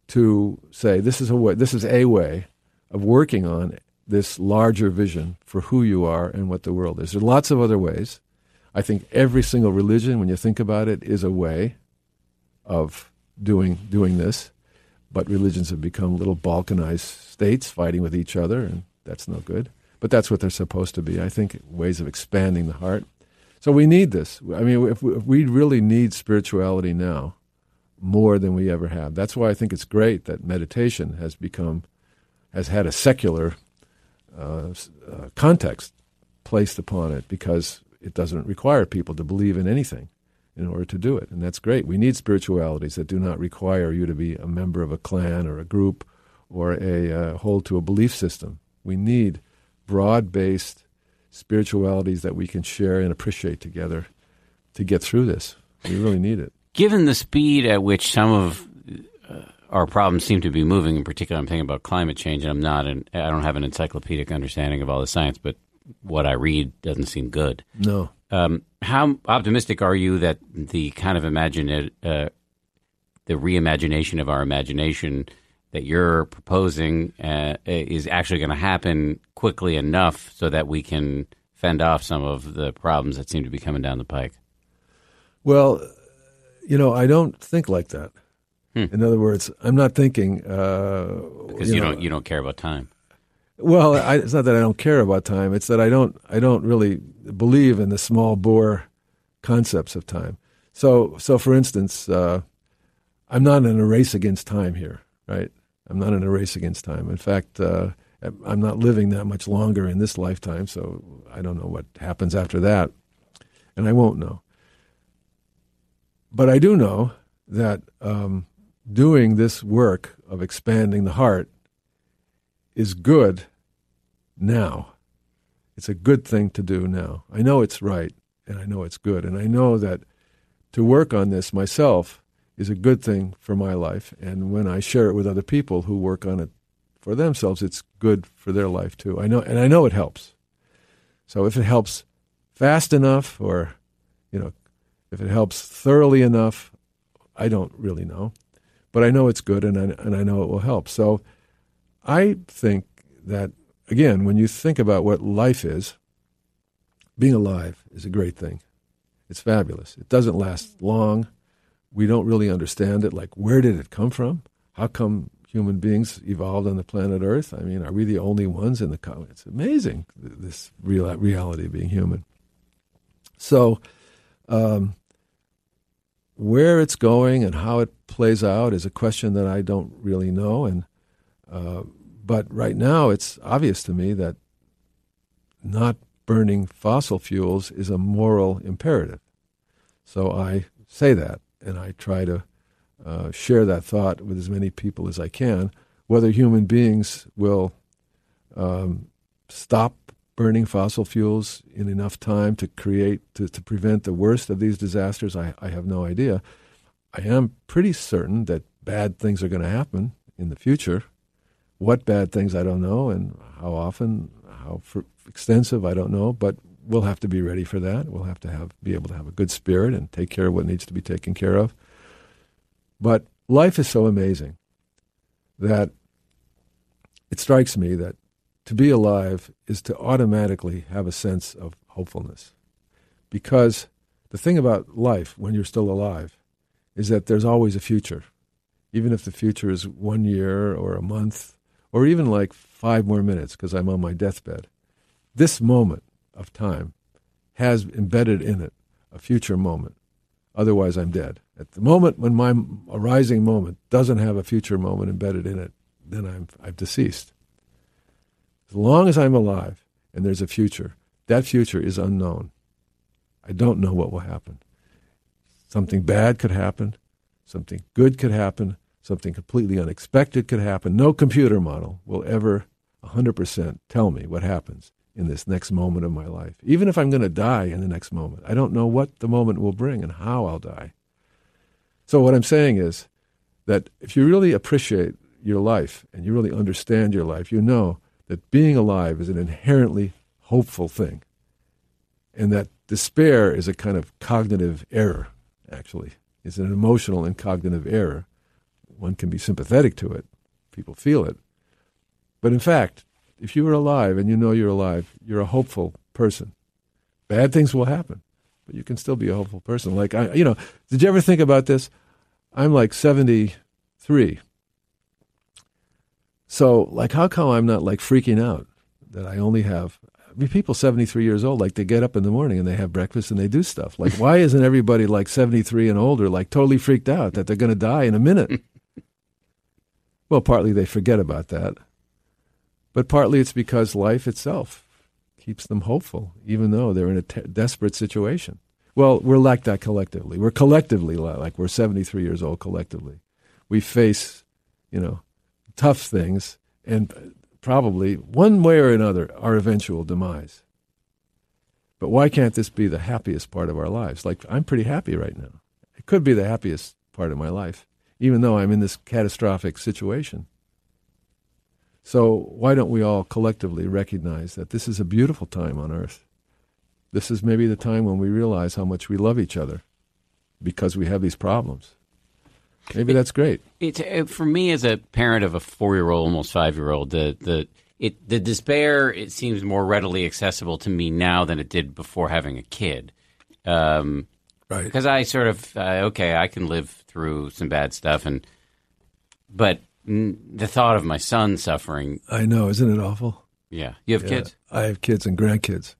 to say this is a way, this is a way of working on this larger vision for who you are and what the world is. There are lots of other ways. I think every single religion, when you think about it, is a way of doing doing this. But religions have become little balkanized states fighting with each other, and that's no good. But that's what they're supposed to be. I think ways of expanding the heart. So we need this. I mean, if we, if we really need spirituality now, more than we ever have. That's why I think it's great that meditation has become, has had a secular uh, uh, context placed upon it because it doesn't require people to believe in anything in order to do it. And that's great. We need spiritualities that do not require you to be a member of a clan or a group or a uh, hold to a belief system. We need broad based spiritualities that we can share and appreciate together to get through this. We really need it. Given the speed at which some of uh, our problems seem to be moving, in particular, I'm thinking about climate change, and I'm not, an, I don't have an encyclopedic understanding of all the science, but what I read doesn't seem good. No. Um, how optimistic are you that the kind of imagine uh, the reimagination of our imagination that you're proposing uh, is actually going to happen quickly enough so that we can fend off some of the problems that seem to be coming down the pike? Well, you know, I don't think like that. Hmm. In other words, I'm not thinking uh, because you, you know, don't you don't care about time. Well, I, it's not that I don't care about time. It's that I don't I don't really believe in the small bore concepts of time. So so for instance, uh, I'm not in a race against time here, right? I'm not in a race against time. In fact, uh, I'm not living that much longer in this lifetime, so I don't know what happens after that, and I won't know. But I do know that um, doing this work of expanding the heart is good now. It's a good thing to do now. I know it's right and I know it's good. And I know that to work on this myself is a good thing for my life. And when I share it with other people who work on it for themselves, it's good for their life too. I know, and I know it helps. So if it helps fast enough or, you know, if it helps thoroughly enough, I don't really know. But I know it's good and I, and I know it will help. So I think that, again, when you think about what life is, being alive is a great thing. It's fabulous. It doesn't last long. We don't really understand it. Like, where did it come from? How come human beings evolved on the planet Earth? I mean, are we the only ones in the? It's amazing this real reality of being human. So, um, where it's going and how it plays out is a question that I don't really know. And uh, but right now, it's obvious to me that not burning fossil fuels is a moral imperative. So I say that, and I try to uh, share that thought with as many people as I can. Whether human beings will um, stop burning fossil fuels in enough time to create to, to prevent the worst of these disasters, I, I have no idea. I am pretty certain that bad things are going to happen in the future. What bad things I don't know, and how often, how extensive I don't know. But we'll have to be ready for that. We'll have to have be able to have a good spirit and take care of what needs to be taken care of. But life is so amazing that it strikes me that to be alive is to automatically have a sense of hopefulness. Because the thing about life when you're still alive is that there's always a future. Even if the future is one year or a month or even like five more minutes because I'm on my deathbed. This moment of time has embedded in it a future moment. Otherwise, I'm dead. At the moment when my arising moment doesn't have a future moment embedded in it, then I'm, I'm deceased. As long as I'm alive and there's a future, that future is unknown. I don't know what will happen. Something bad could happen, something good could happen, something completely unexpected could happen. No computer model will ever 100% tell me what happens in this next moment of my life. Even if I'm going to die in the next moment, I don't know what the moment will bring and how I'll die. So, what I'm saying is that if you really appreciate your life and you really understand your life, you know that being alive is an inherently hopeful thing. And that despair is a kind of cognitive error, actually. It's an emotional and cognitive error. One can be sympathetic to it, people feel it. But in fact, if you are alive and you know you're alive, you're a hopeful person. Bad things will happen, but you can still be a hopeful person. Like I, you know, did you ever think about this? I'm like 73. So, like, how come I'm not like freaking out that I only have? I mean, people 73 years old, like, they get up in the morning and they have breakfast and they do stuff. Like, why isn't everybody like 73 and older, like, totally freaked out that they're going to die in a minute? Well, partly they forget about that. But partly it's because life itself keeps them hopeful, even though they're in a te- desperate situation. Well, we're like that collectively. We're collectively like we're 73 years old collectively. We face, you know, tough things and probably one way or another our eventual demise. But why can't this be the happiest part of our lives? Like I'm pretty happy right now. It could be the happiest part of my life, even though I'm in this catastrophic situation. So, why don't we all collectively recognize that this is a beautiful time on earth? This is maybe the time when we realize how much we love each other because we have these problems. Maybe that's great. It's uh, for me as a parent of a four-year-old, almost five-year-old. The the it the despair it seems more readily accessible to me now than it did before having a kid. Um, right. Because I sort of uh, okay, I can live through some bad stuff, and but the thought of my son suffering. I know, isn't it awful? Yeah, you have Yeah, kids. I have kids and grandkids.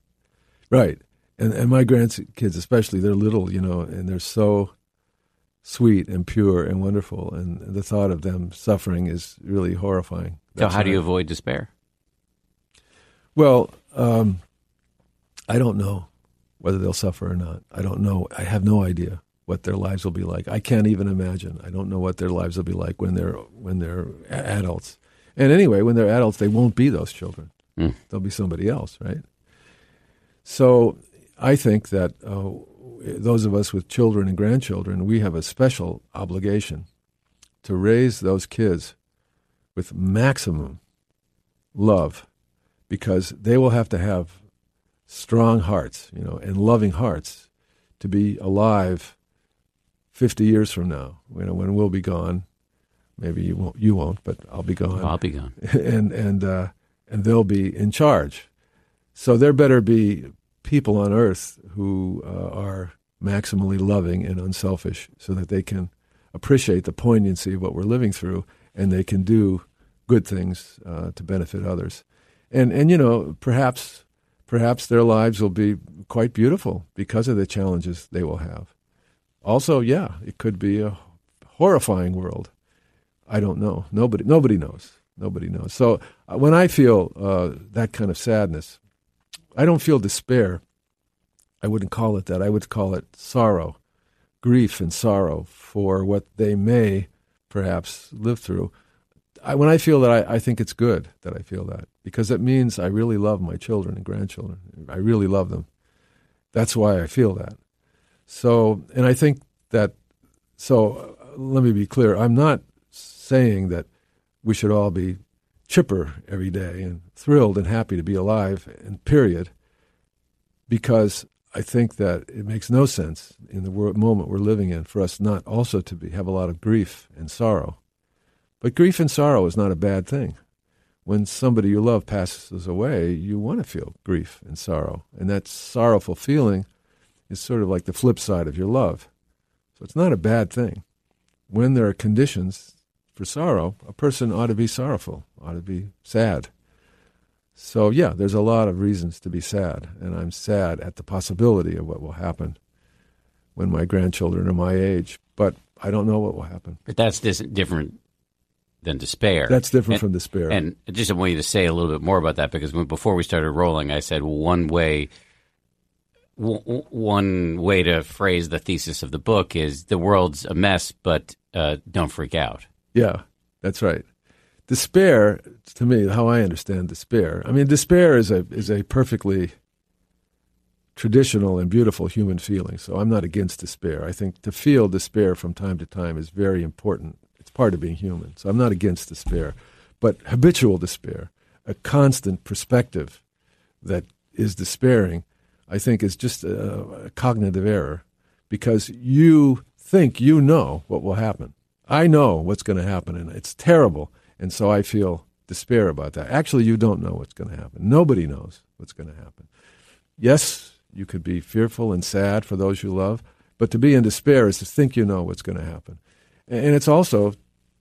Right. And and my grandkids especially, they're little, you know, and they're so sweet and pure and wonderful and the thought of them suffering is really horrifying. So That's how do you avoid despair? Well, um, I don't know whether they'll suffer or not. I don't know. I have no idea what their lives will be like. I can't even imagine. I don't know what their lives will be like when they're when they're adults. And anyway, when they're adults, they won't be those children. Mm. They'll be somebody else, right? So I think that uh, those of us with children and grandchildren, we have a special obligation to raise those kids with maximum love because they will have to have strong hearts, you know, and loving hearts to be alive 50 years from now, you know, when we'll be gone. Maybe you won't, you won't, but I'll be gone I'll be gone. and and uh, and they'll be in charge. So there better be people on earth who uh, are maximally loving and unselfish, so that they can appreciate the poignancy of what we're living through, and they can do good things uh, to benefit others. And and you know perhaps perhaps their lives will be quite beautiful because of the challenges they will have. Also, yeah, it could be a horrifying world. I don't know. Nobody nobody knows. Nobody knows. So uh, when I feel uh, that kind of sadness, I don't feel despair. I wouldn't call it that. I would call it sorrow, grief and sorrow for what they may perhaps live through. I, when I feel that, I, I think it's good that I feel that because it means I really love my children and grandchildren. I really love them. That's why I feel that. So, and I think that, so uh, let me be clear. I'm not saying that we should all be chipper every day and thrilled and happy to be alive, and period, because I think that it makes no sense in the world, moment we're living in for us not also to be, have a lot of grief and sorrow. But grief and sorrow is not a bad thing. when somebody you love passes away, you want to feel grief and sorrow. And that sorrowful feeling is sort of like the flip side of your love. So it's not a bad thing. When there are conditions for sorrow, a person ought to be sorrowful, ought to be sad. So, yeah, there's a lot of reasons to be sad, and I'm sad at the possibility of what will happen when my grandchildren are my age, but I don't know what will happen. But that's dis- different than despair. That's different And- from despair. And I just want you to say a little bit more about that because when, before we started rolling, I said one way. W- one way to phrase the thesis of the book is the world's a mess, but uh, don't freak out. Yeah, that's right. Despair, to me, how I understand despair. I mean, despair is a is a perfectly traditional and beautiful human feeling. So I'm not against despair. I think to feel despair from time to time is very important. It's part of being human. So I'm not against despair, but habitual despair, a constant perspective that is despairing, I think is just a, a cognitive error because you think you know what will happen. I know what's going to happen, and it's terrible. And so I feel despair about that. Actually, you don't know what's going to happen. Nobody knows what's going to happen. Yes, you could be fearful and sad for those you love, but to be in despair is to think you know what's going to happen. And it's also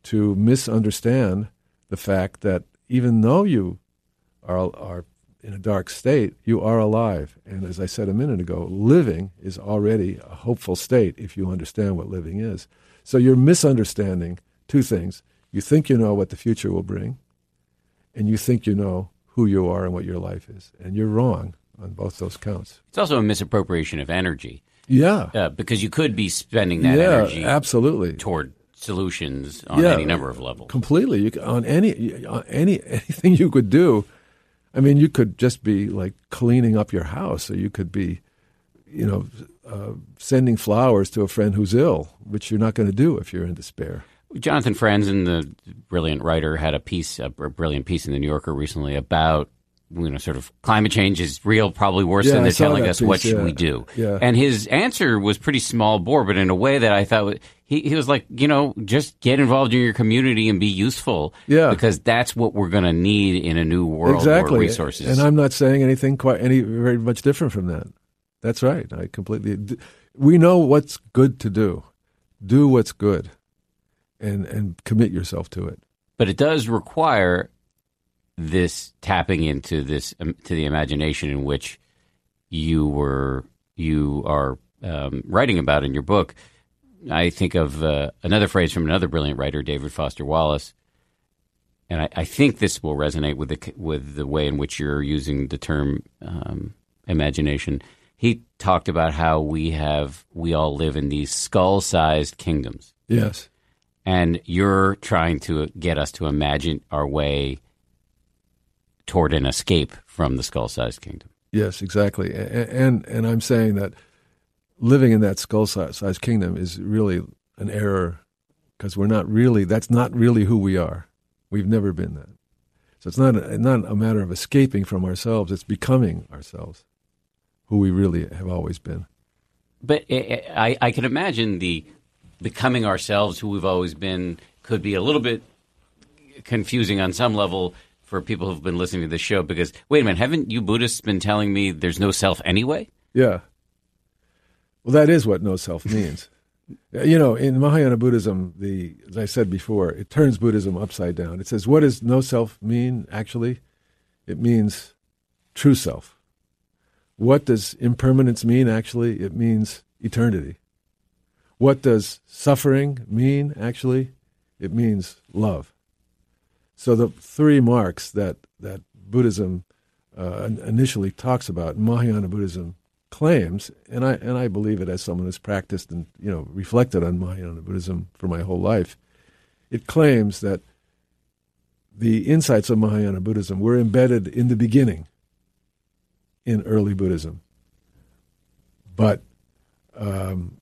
to misunderstand the fact that even though you are, are in a dark state, you are alive. And as I said a minute ago, living is already a hopeful state if you understand what living is. So you're misunderstanding two things. You think you know what the future will bring, and you think you know who you are and what your life is. And you're wrong on both those counts. It's also a misappropriation of energy Yeah. uh, because you could be spending that yeah, energy absolutely. toward solutions on Yeah, any number of levels. Completely. You, on any on any anything you could do. I mean, you could just be like cleaning up your house, or you could be, you know, uh, sending flowers to a friend who's ill, which you're not going to do if you're in despair. Jonathan Franzen, the brilliant writer, had a piece, a brilliant piece in the New Yorker recently about you know, sort of climate change is real, probably worse Yeah, than they're telling us. What should yeah. we do? Yeah. And his answer was pretty small bore, but in a way that I thought he he was like, you know, just get involved in your community and be useful. Yeah. because that's what we're going to need in a new world. exactly. Resources. And I'm not saying anything quite any very much different from that. That's right. I completely. We know what's good to do. Do what's good, and and commit yourself to it. but it does require this tapping into this um, to the imagination in which you were you are um, writing about in your book. I think of uh, another phrase from another brilliant writer, David Foster Wallace, and I, I think this will resonate with the with the way in which you're using the term um, imagination. He talked about how we have we all live in these skull-sized kingdoms Yes. and you're trying to get us to imagine our way toward an escape from the skull-sized kingdom. Yes, exactly. A- a- And and I'm saying that living in that skull-sized kingdom is really an error because we're not really. That's not really who we are. We've never been that. So it's not a, not a matter of escaping from ourselves. It's becoming ourselves, who we really have always been. But I, I, I can imagine the becoming ourselves, who we've always been, could be a little bit confusing on some level for people who've been listening to this show. Because wait a minute, haven't you Buddhists been telling me there's no self anyway? Yeah. Well, that is what no self means. Uh, you know, in Mahayana Buddhism, the as I said before, it turns Buddhism upside down. It says, what does no self mean? Actually, it means true self. What does impermanence mean? Actually, it means eternity. What does suffering mean? Actually, it means love. So the three marks that that Buddhism uh, initially talks about, Mahayana Buddhism claims, and I and I believe it as someone who's practiced and you know reflected on Mahayana Buddhism for my whole life. It claims that the insights of Mahayana Buddhism were embedded in the beginning in early Buddhism, but um,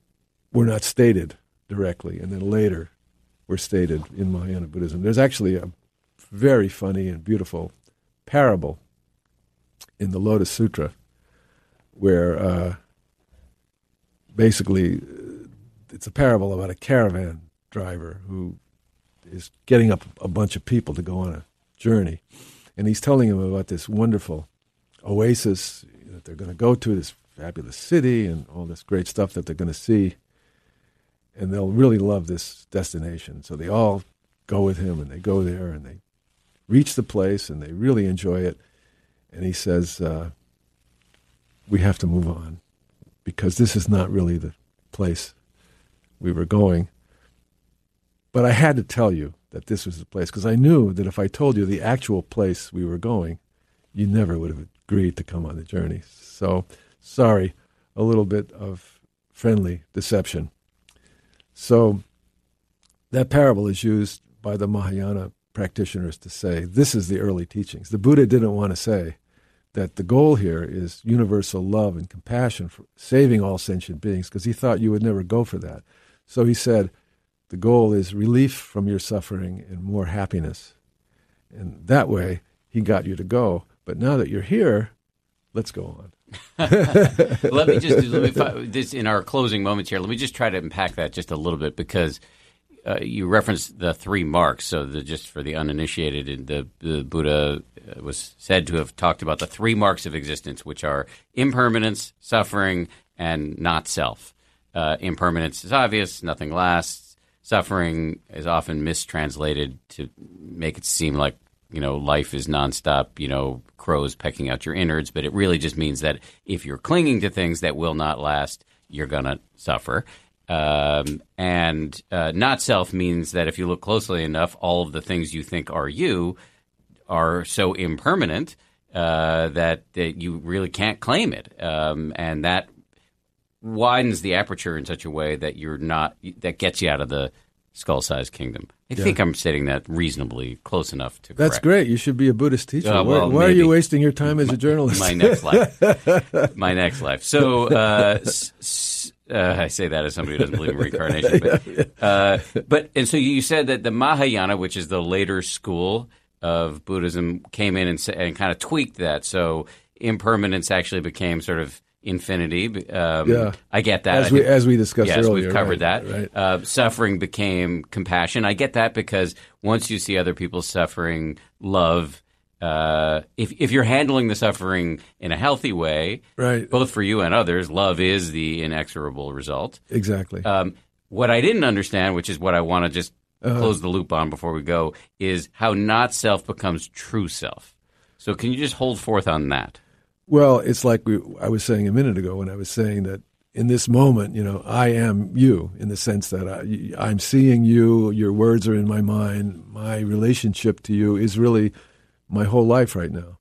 were not stated directly, and then later were stated in Mahayana Buddhism. There's actually a very funny and beautiful parable in the Lotus Sutra where uh, basically it's a parable about a caravan driver who is getting up a bunch of people to go on a journey. And he's telling them about this wonderful oasis that they're going to go to, this fabulous city, and all this great stuff that they're going to see. And they'll really love this destination. So they all go with him and they go there and they reach the place and they really enjoy it. And he says, uh, We have to move on because this is not really the place we were going. But I had to tell you that this was the place because I knew that if I told you the actual place we were going, you never would have agreed to come on the journey. So, sorry, a little bit of friendly deception. So, that parable is used by the Mahayana practitioners to say this is the early teachings. The Buddha didn't want to say that the goal here is universal love and compassion for saving all sentient beings because he thought you would never go for that. So he said the goal is relief from your suffering and more happiness. And that way he got you to go. But now that you're here, let's go on. let me just let me, this in our closing moments here. Let me just try to unpack that just a little bit because uh, you referenced the three marks. So, the, just for the uninitiated, the, the Buddha uh, was said to have talked about the three marks of existence, which are impermanence, suffering, and not self. Uh, impermanence is obvious; nothing lasts. Suffering is often mistranslated to make it seem like you know life is nonstop. You know, crows pecking out your innards, but it really just means that if you're clinging to things that will not last, you're gonna suffer. Um, and uh, not self means that if you look closely enough, all of the things you think are you are so impermanent uh, that, that you really can't claim it. Um, and that widens the aperture in such a way that you're not, that gets you out of the skull sized kingdom. I yeah. think I'm stating that reasonably close enough to. That's correct. great. You should be a Buddhist teacher. Uh, well, why, why are you wasting your time as my, a journalist? My next life. my next life. So, uh, s- uh, I say that as somebody who doesn't believe in reincarnation. But, uh, but and so you said that the Mahayana, which is the later school of Buddhism, came in and, and kind of tweaked that. So impermanence actually became sort of infinity. Um, yeah, I get that. As we as we discussed yes, earlier, we've covered right, that. Right. Uh, suffering became compassion. I get that because once you see other people suffering, love uh, if if you're handling the suffering in a healthy way, right, both for you and others, love is the inexorable result. Exactly. Um, what I didn't understand, which is what I want to just uh-huh. close the loop on before we go, is how not self becomes true self. So, can you just hold forth on that? Well, it's like we, I was saying a minute ago when I was saying that in this moment, you know, I am you in the sense that I, I'm seeing you, your words are in my mind, my relationship to you is really my whole life right now.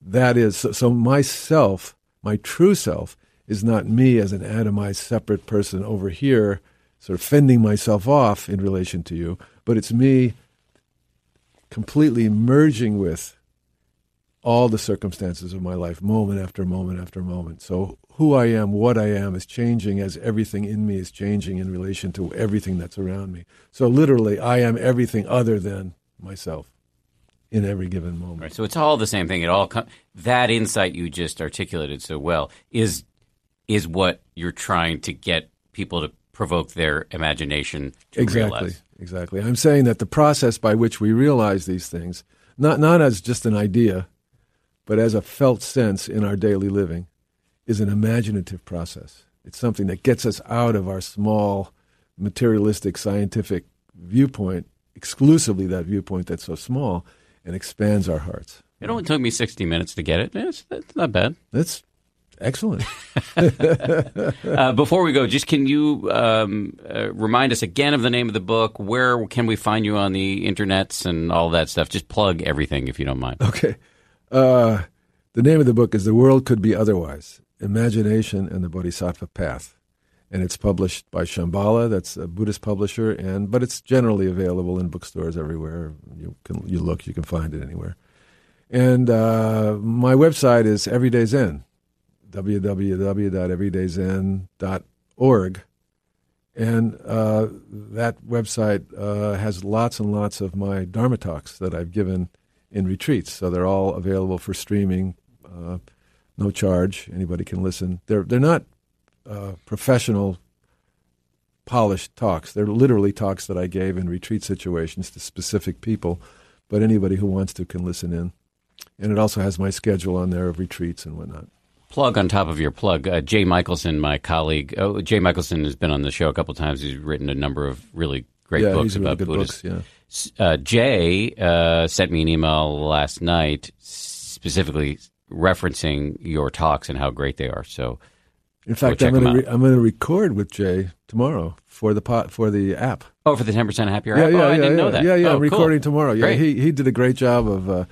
That is, so, so myself, my true self, is not me as an atomized separate person over here, sort of fending myself off in relation to you, but it's me completely merging with all the circumstances of my life, moment after moment after moment. So who I am, what I am, is changing as everything in me is changing in relation to everything that's around me. So literally, I am everything other than myself in every given moment. Right. So it's all the same thing. It all com- that insight you just articulated so well is is what you're trying to get people to provoke their imagination to exactly, realize. Exactly. I'm saying that the process by which we realize these things, not not as just an idea, but as a felt sense in our daily living, is an imaginative process. It's something that gets us out of our small materialistic scientific viewpoint, exclusively that viewpoint that's so small, and expands our hearts. It only took me 60 minutes to get it. It's, it's not bad. That's excellent. uh, before we go, just can you um, uh, remind us again of the name of the book? Where can we find you on the internets and all that stuff? Just plug everything if you don't mind. Okay. Uh, the name of the book is The World Could Be Otherwise Imagination and the Bodhisattva Path and it's published by Shambhala. That's a Buddhist publisher, and but it's generally available in bookstores everywhere. You can you look, you can find it anywhere. And uh, my website is Everyday Zen, www.everydayzen.org, and uh, that website uh, has lots and lots of my Dharma talks that I've given in retreats. So they're all available for streaming, uh, no charge. Anybody can listen. They're they're not uh, professional, polished talks. They're literally talks that I gave in retreat situations to specific people, but anybody who wants to can listen in. And it also has my schedule on there of retreats and whatnot. Plug on top of your plug. Uh, Jay Michaelson, my colleague. Oh, Jay Michaelson has been on the show a couple times. He's written a number of really great yeah, books he's really about good Buddhist. books. Yeah. Uh, Jay uh, sent me an email last night specifically referencing your talks and how great they are. So, In fact, I'm going to re- I'm going to record with Jay tomorrow for the pot for the app. oh, for the ten percent happier Yeah, app. yeah, oh, I didn't yeah. know that. Yeah, yeah. Oh, I'm cool. recording tomorrow. Yeah, Great. he he did a great job of uh,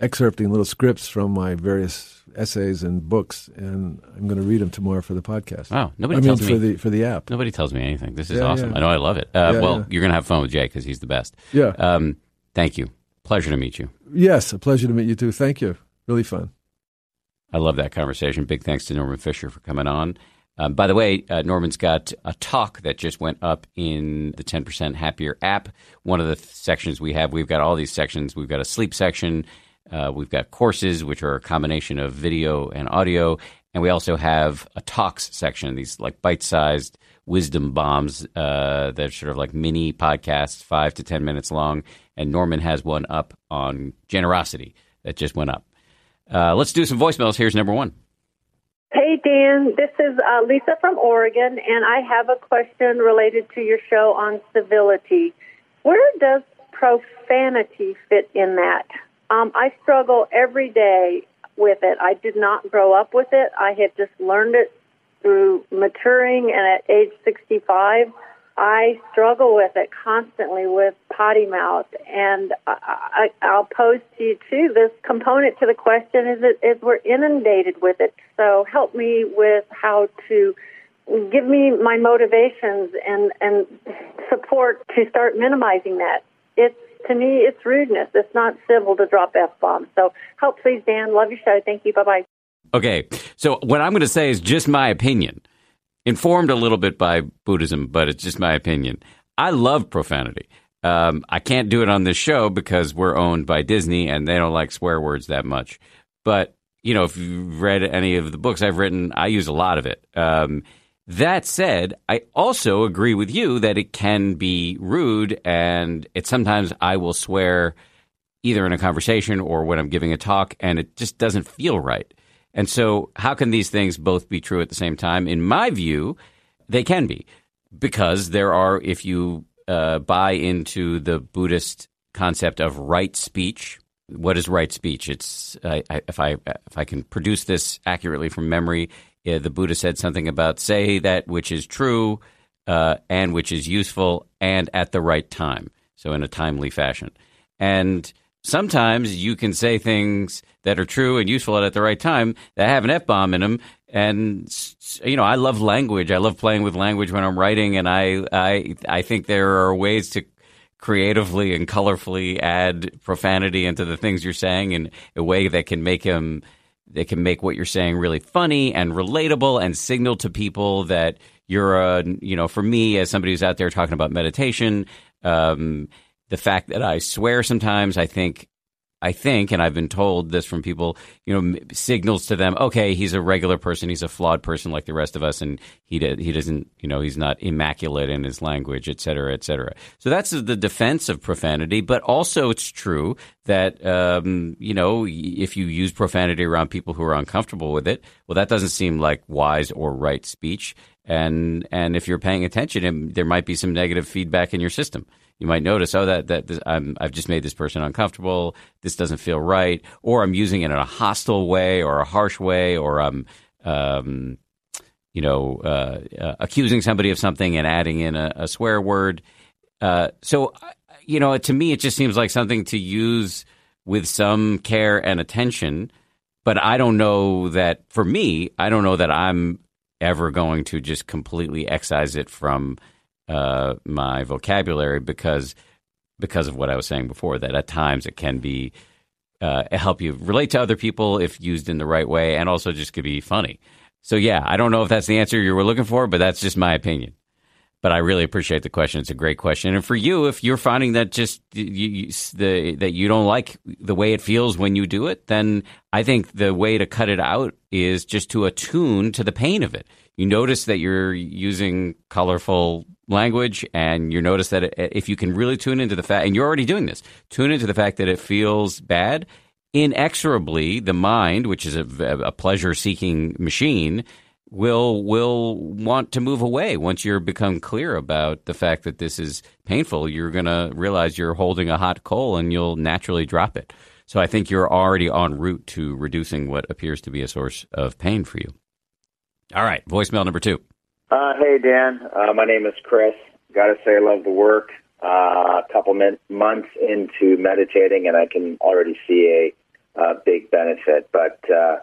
excerpting little scripts from my various essays and books, and I'm going to read them tomorrow for the podcast. Wow, nobody I mean tells for me. the for the app. Nobody tells me anything. This is Yeah, awesome. yeah. I know I love it. Uh, Yeah, well, yeah. you're going to have fun with Jay because he's the best. Yeah. Um, thank you. Pleasure to meet you. Yes, a pleasure to meet you too. Thank you. Really fun. I love that conversation. Big thanks to Norman Fischer for coming on. Um, by the way, uh, Norman's got a talk that just went up in the 10% Happier app. One of the th- sections we have, we've got all these sections. We've got a sleep section, uh, we've got courses, which are a combination of video and audio, and we also have a talks section, these like bite sized wisdom bombs uh, that are sort of like mini podcasts, five to 10 minutes long. And Norman has one up on generosity that just went up. Uh, let's do some voicemails. Here's number one. Hey, Dan. This is uh, Lisa from Oregon, and I have a question related to your show on civility. Where does profanity fit in that? Um, I struggle every day with it. I did not grow up with it. I have just learned it through maturing, and at age 65, I struggle with it constantly with potty mouth. And I, I, I'll pose to you too this component to the question is it is we're inundated with it. So help me with how to give me my motivations and and support to start minimizing that. It's to me it's rudeness. It's not civil to drop f bombs. So help please, Dan. Love your show. Thank you. Bye bye. Okay, so what I'm going to say is just my opinion, informed a little bit by Buddhism, but it's just my opinion. I love profanity. Um, I can't do it on this show because we're owned by Disney and they don't like swear words that much. But you know, if you've read any of the books I've written, I use a lot of it. Um, that said, I also agree with you that it can be rude, and it sometimes I will swear either in a conversation or when I'm giving a talk, and it just doesn't feel right. And so, how can these things both be true at the same time? In my view, they can be because there are, if you uh, buy into the Buddhist concept of right speech. What is right speech? It's I, I, if I if I can produce this accurately from memory, uh, the Buddha said something about say that which is true uh, and which is useful and at the right time, so in a timely fashion. And sometimes you can say things that are true and useful at the right time that have an f bomb in them. And you know, I love language. I love playing with language when I'm writing, and I I I think there are ways to creatively and colorfully add profanity into the things you're saying in a way that can make them that can make what you're saying really funny and relatable and signal to people that you're a you know for me as somebody who's out there talking about meditation um, the fact that I swear sometimes I think I think, and I've been told this from people, you know, signals to them, okay, he's a regular person, he's a flawed person like the rest of us, and he d- he doesn't, you know, he's not immaculate in his language, et cetera, et cetera. So that's the defense of profanity, but also it's true that, um, you know, if you use profanity around people who are uncomfortable with it, well, that doesn't seem like wise or right speech, and and if you're paying attention, there might be some negative feedback in your system you might notice, oh, that that this, I'm, I've just made this person uncomfortable. This doesn't feel right, or I'm using it in a hostile way, or a harsh way, or I'm, um, you know, uh, uh, accusing somebody of something and adding in a, a swear word. Uh, so, uh, you know, to me, it just seems like something to use with some care and attention. But I don't know that for me, I don't know that I'm ever going to just completely excise it from uh, my vocabulary because because of what I was saying before. That at times it can be uh, help you relate to other people if used in the right way, and also just could be funny. So yeah, I don't know if that's the answer you were looking for, but that's just my opinion. But I really appreciate the question. It's a great question. And for you, if you're finding that just you, the that you don't like the way it feels when you do it, then I think the way to cut it out is just to attune to the pain of it. You notice that you're using colorful language, and you notice that uh, if you can really tune into the fact, and you're already doing this, tune into the fact that it feels bad. Inexorably, the mind, which is a, a pleasure-seeking machine, will will want to move away once you're become clear about the fact that this is painful. You're going to realize you're holding a hot coal and you'll naturally drop it. So i think you're already en route to reducing what appears to be a source of pain for you. All right voicemail number two. Uh, hey dan. Uh, my name is chris. Gotta say i love the work. Uh, a couple min- months into meditating and i can already see a, a big benefit but uh,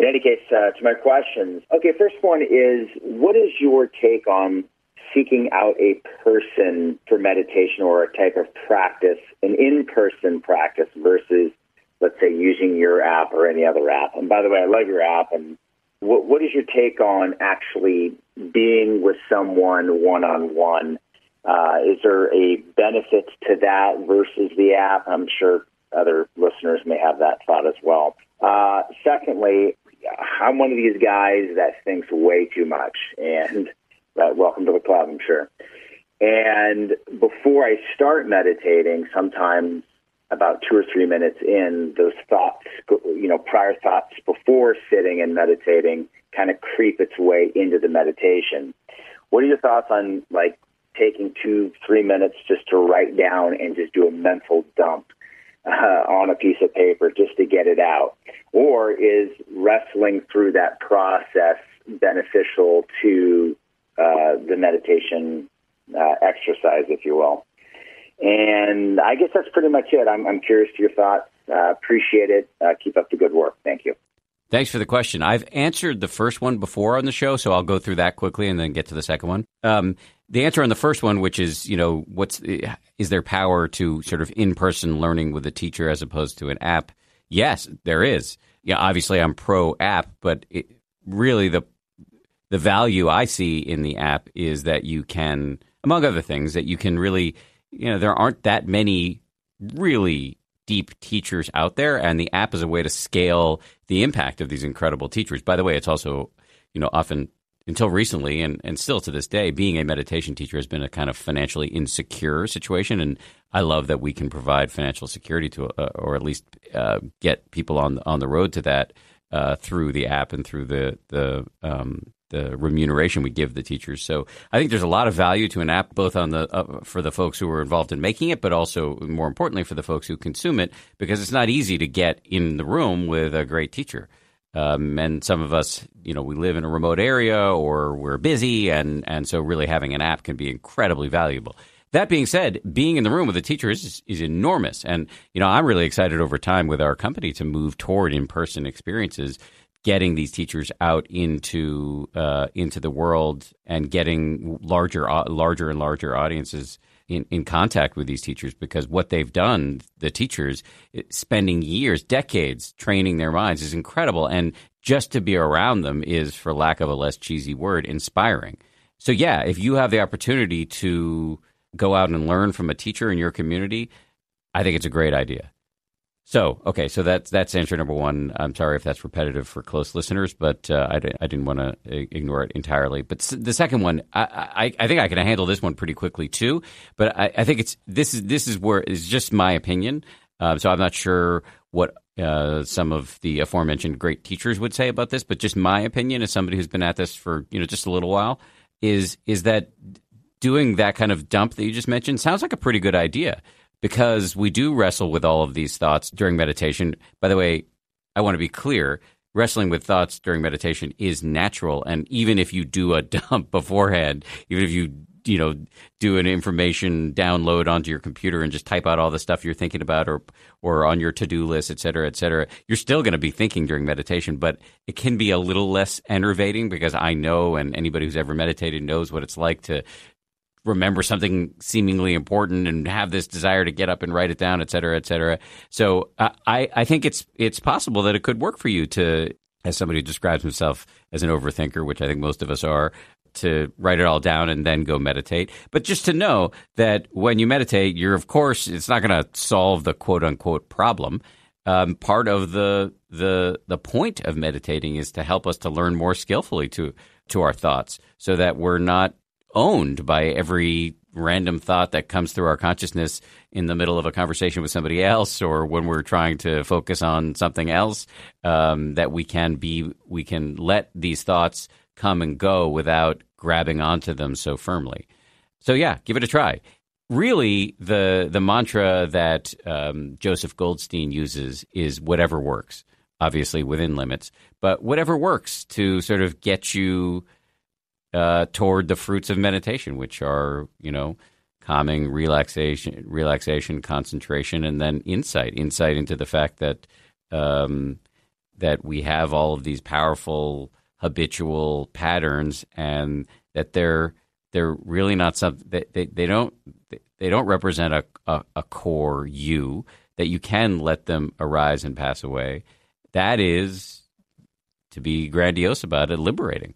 in any case, uh, to my questions. Okay, first one is what is your take on seeking out a person for meditation or a type of practice, an in person practice versus, let's say, using your app or any other app? And by the way, I love your app. And what, what is your take on actually being with someone one on one? Is there a benefit to that versus the app? I'm sure other listeners may have that thought as well. Uh, secondly, I'm one of these guys that thinks way too much, and uh, welcome to the club, I'm sure. And before I start meditating, sometimes about two or three minutes in, those thoughts, you know, prior thoughts before sitting and meditating kind of creep its way into the meditation. What are your thoughts on like taking two, three minutes just to write down and just do a mental dump uh, on a piece of paper just to get it out? Or is wrestling through that process beneficial to uh, the meditation uh, exercise, if you will? And I guess that's pretty much it. I'm, I'm curious to your thoughts. Uh, appreciate it. Uh, keep up the good work. Thank you. Thanks for the question. I've answered the first one before on the show, so I'll go through that quickly and then get to the second one. Um, the answer on the first one, which is, you know, what's is there power to sort of in person learning with a teacher as opposed to an app? Yes, there is. Yeah, obviously I'm pro app, but it, really the the value I see in the app is that you can, among other things, that you can really, you know, there aren't that many really deep teachers out there, and the app is a way to scale the impact of these incredible teachers. By the way, it's also, you know, often until recently and, and still to this day, being a meditation teacher has been a kind of financially insecure situation. And I love that we can provide financial security to, uh, or at least uh, get people on on the road to that uh, through the app and through the the um, the remuneration we give the teachers. So I think there's a lot of value to an app, both on the uh, for the folks who are involved in making it, but also more importantly for the folks who consume it, because it's not easy to get in the room with a great teacher. Um, and some of us, you know, we live in a remote area or we're busy, and and so really having an app can be incredibly valuable. That being said, being in the room with a teacher is is enormous, and you know, I'm really excited over time with our company to move toward in person experiences, getting these teachers out into uh, into the world and getting larger uh, larger and larger audiences in, in contact with these teachers because what they've done, the teachers, eh, spending years, decades training their minds is incredible. And just to be around them is, for lack of a less cheesy word, inspiring. So, yeah, if you have the opportunity to go out and learn from a teacher in your community, I think it's a great idea. So, okay, so that's that's answer number one. I'm sorry if that's repetitive for close listeners, but uh, I, I didn't want to ignore it entirely. But the second one, I, I, I, think I can handle this one pretty quickly too. But I, I think it's this is this is where it's just my opinion. Um, so I'm not sure what uh, some of the aforementioned great teachers would say about this, but just my opinion as somebody who's been at this for you know just a little while is is that doing that kind of dump that you just mentioned sounds like a pretty good idea because we do wrestle with all of these thoughts during meditation. By the way, I want to be clear wrestling with thoughts during meditation is natural. And even if you do a dump beforehand, even if you you know do an information download onto your computer and just type out all the stuff you're thinking about or or on your to-do list et cetera et cetera you're still going to be thinking during meditation but it can be a little less enervating because i know and anybody who's ever meditated knows what it's like to remember something seemingly important and have this desire to get up and write it down, et cetera, et cetera. So uh, I, I think it's it's possible that it could work for you to, as somebody who describes himself as an overthinker, which I think most of us are, to write it all down and then go meditate, but just to know that when you meditate, you're of course it's not going to solve the quote unquote problem. Um, part of the the the point of meditating is to help us to learn more skillfully to to our thoughts, so that we're not owned by every random thought that comes through our consciousness in the middle of a conversation with somebody else or when we're trying to focus on something else um, that we can be we can let these thoughts come and go without grabbing onto them so firmly. So yeah give it a try. Really the the mantra that um, joseph goldstein uses is whatever works obviously within limits but whatever works to sort of get you uh, toward the fruits of meditation, which are you know calming, relaxation, relaxation, concentration, and then insight, insight into the fact that um, that we have all of these powerful habitual patterns, and that they're they're really not something they, they, they don't they don't represent a, a, a core you that you can let them arise and pass away. That is to be grandiose about it, liberating.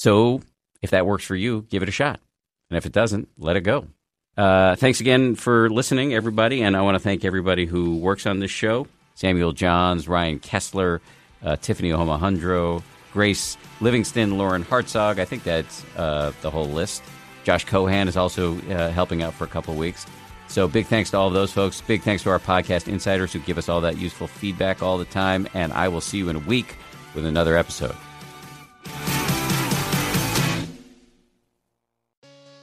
So if that works for you, give it a shot. And if it doesn't, let it go. Uh, thanks again for listening, everybody. And I want to thank everybody who works on this show Samuel Johns, Ryan Kessler, uh, Tiffany Omohundro, Grace Livingston, Lauren Hartzog. I think that's uh, the whole list. Josh Cohan is also uh, helping out for a couple of weeks. So big thanks to all of those folks. Big thanks to our podcast insiders who give us all that useful feedback all the time. And I will see you in a week with another episode.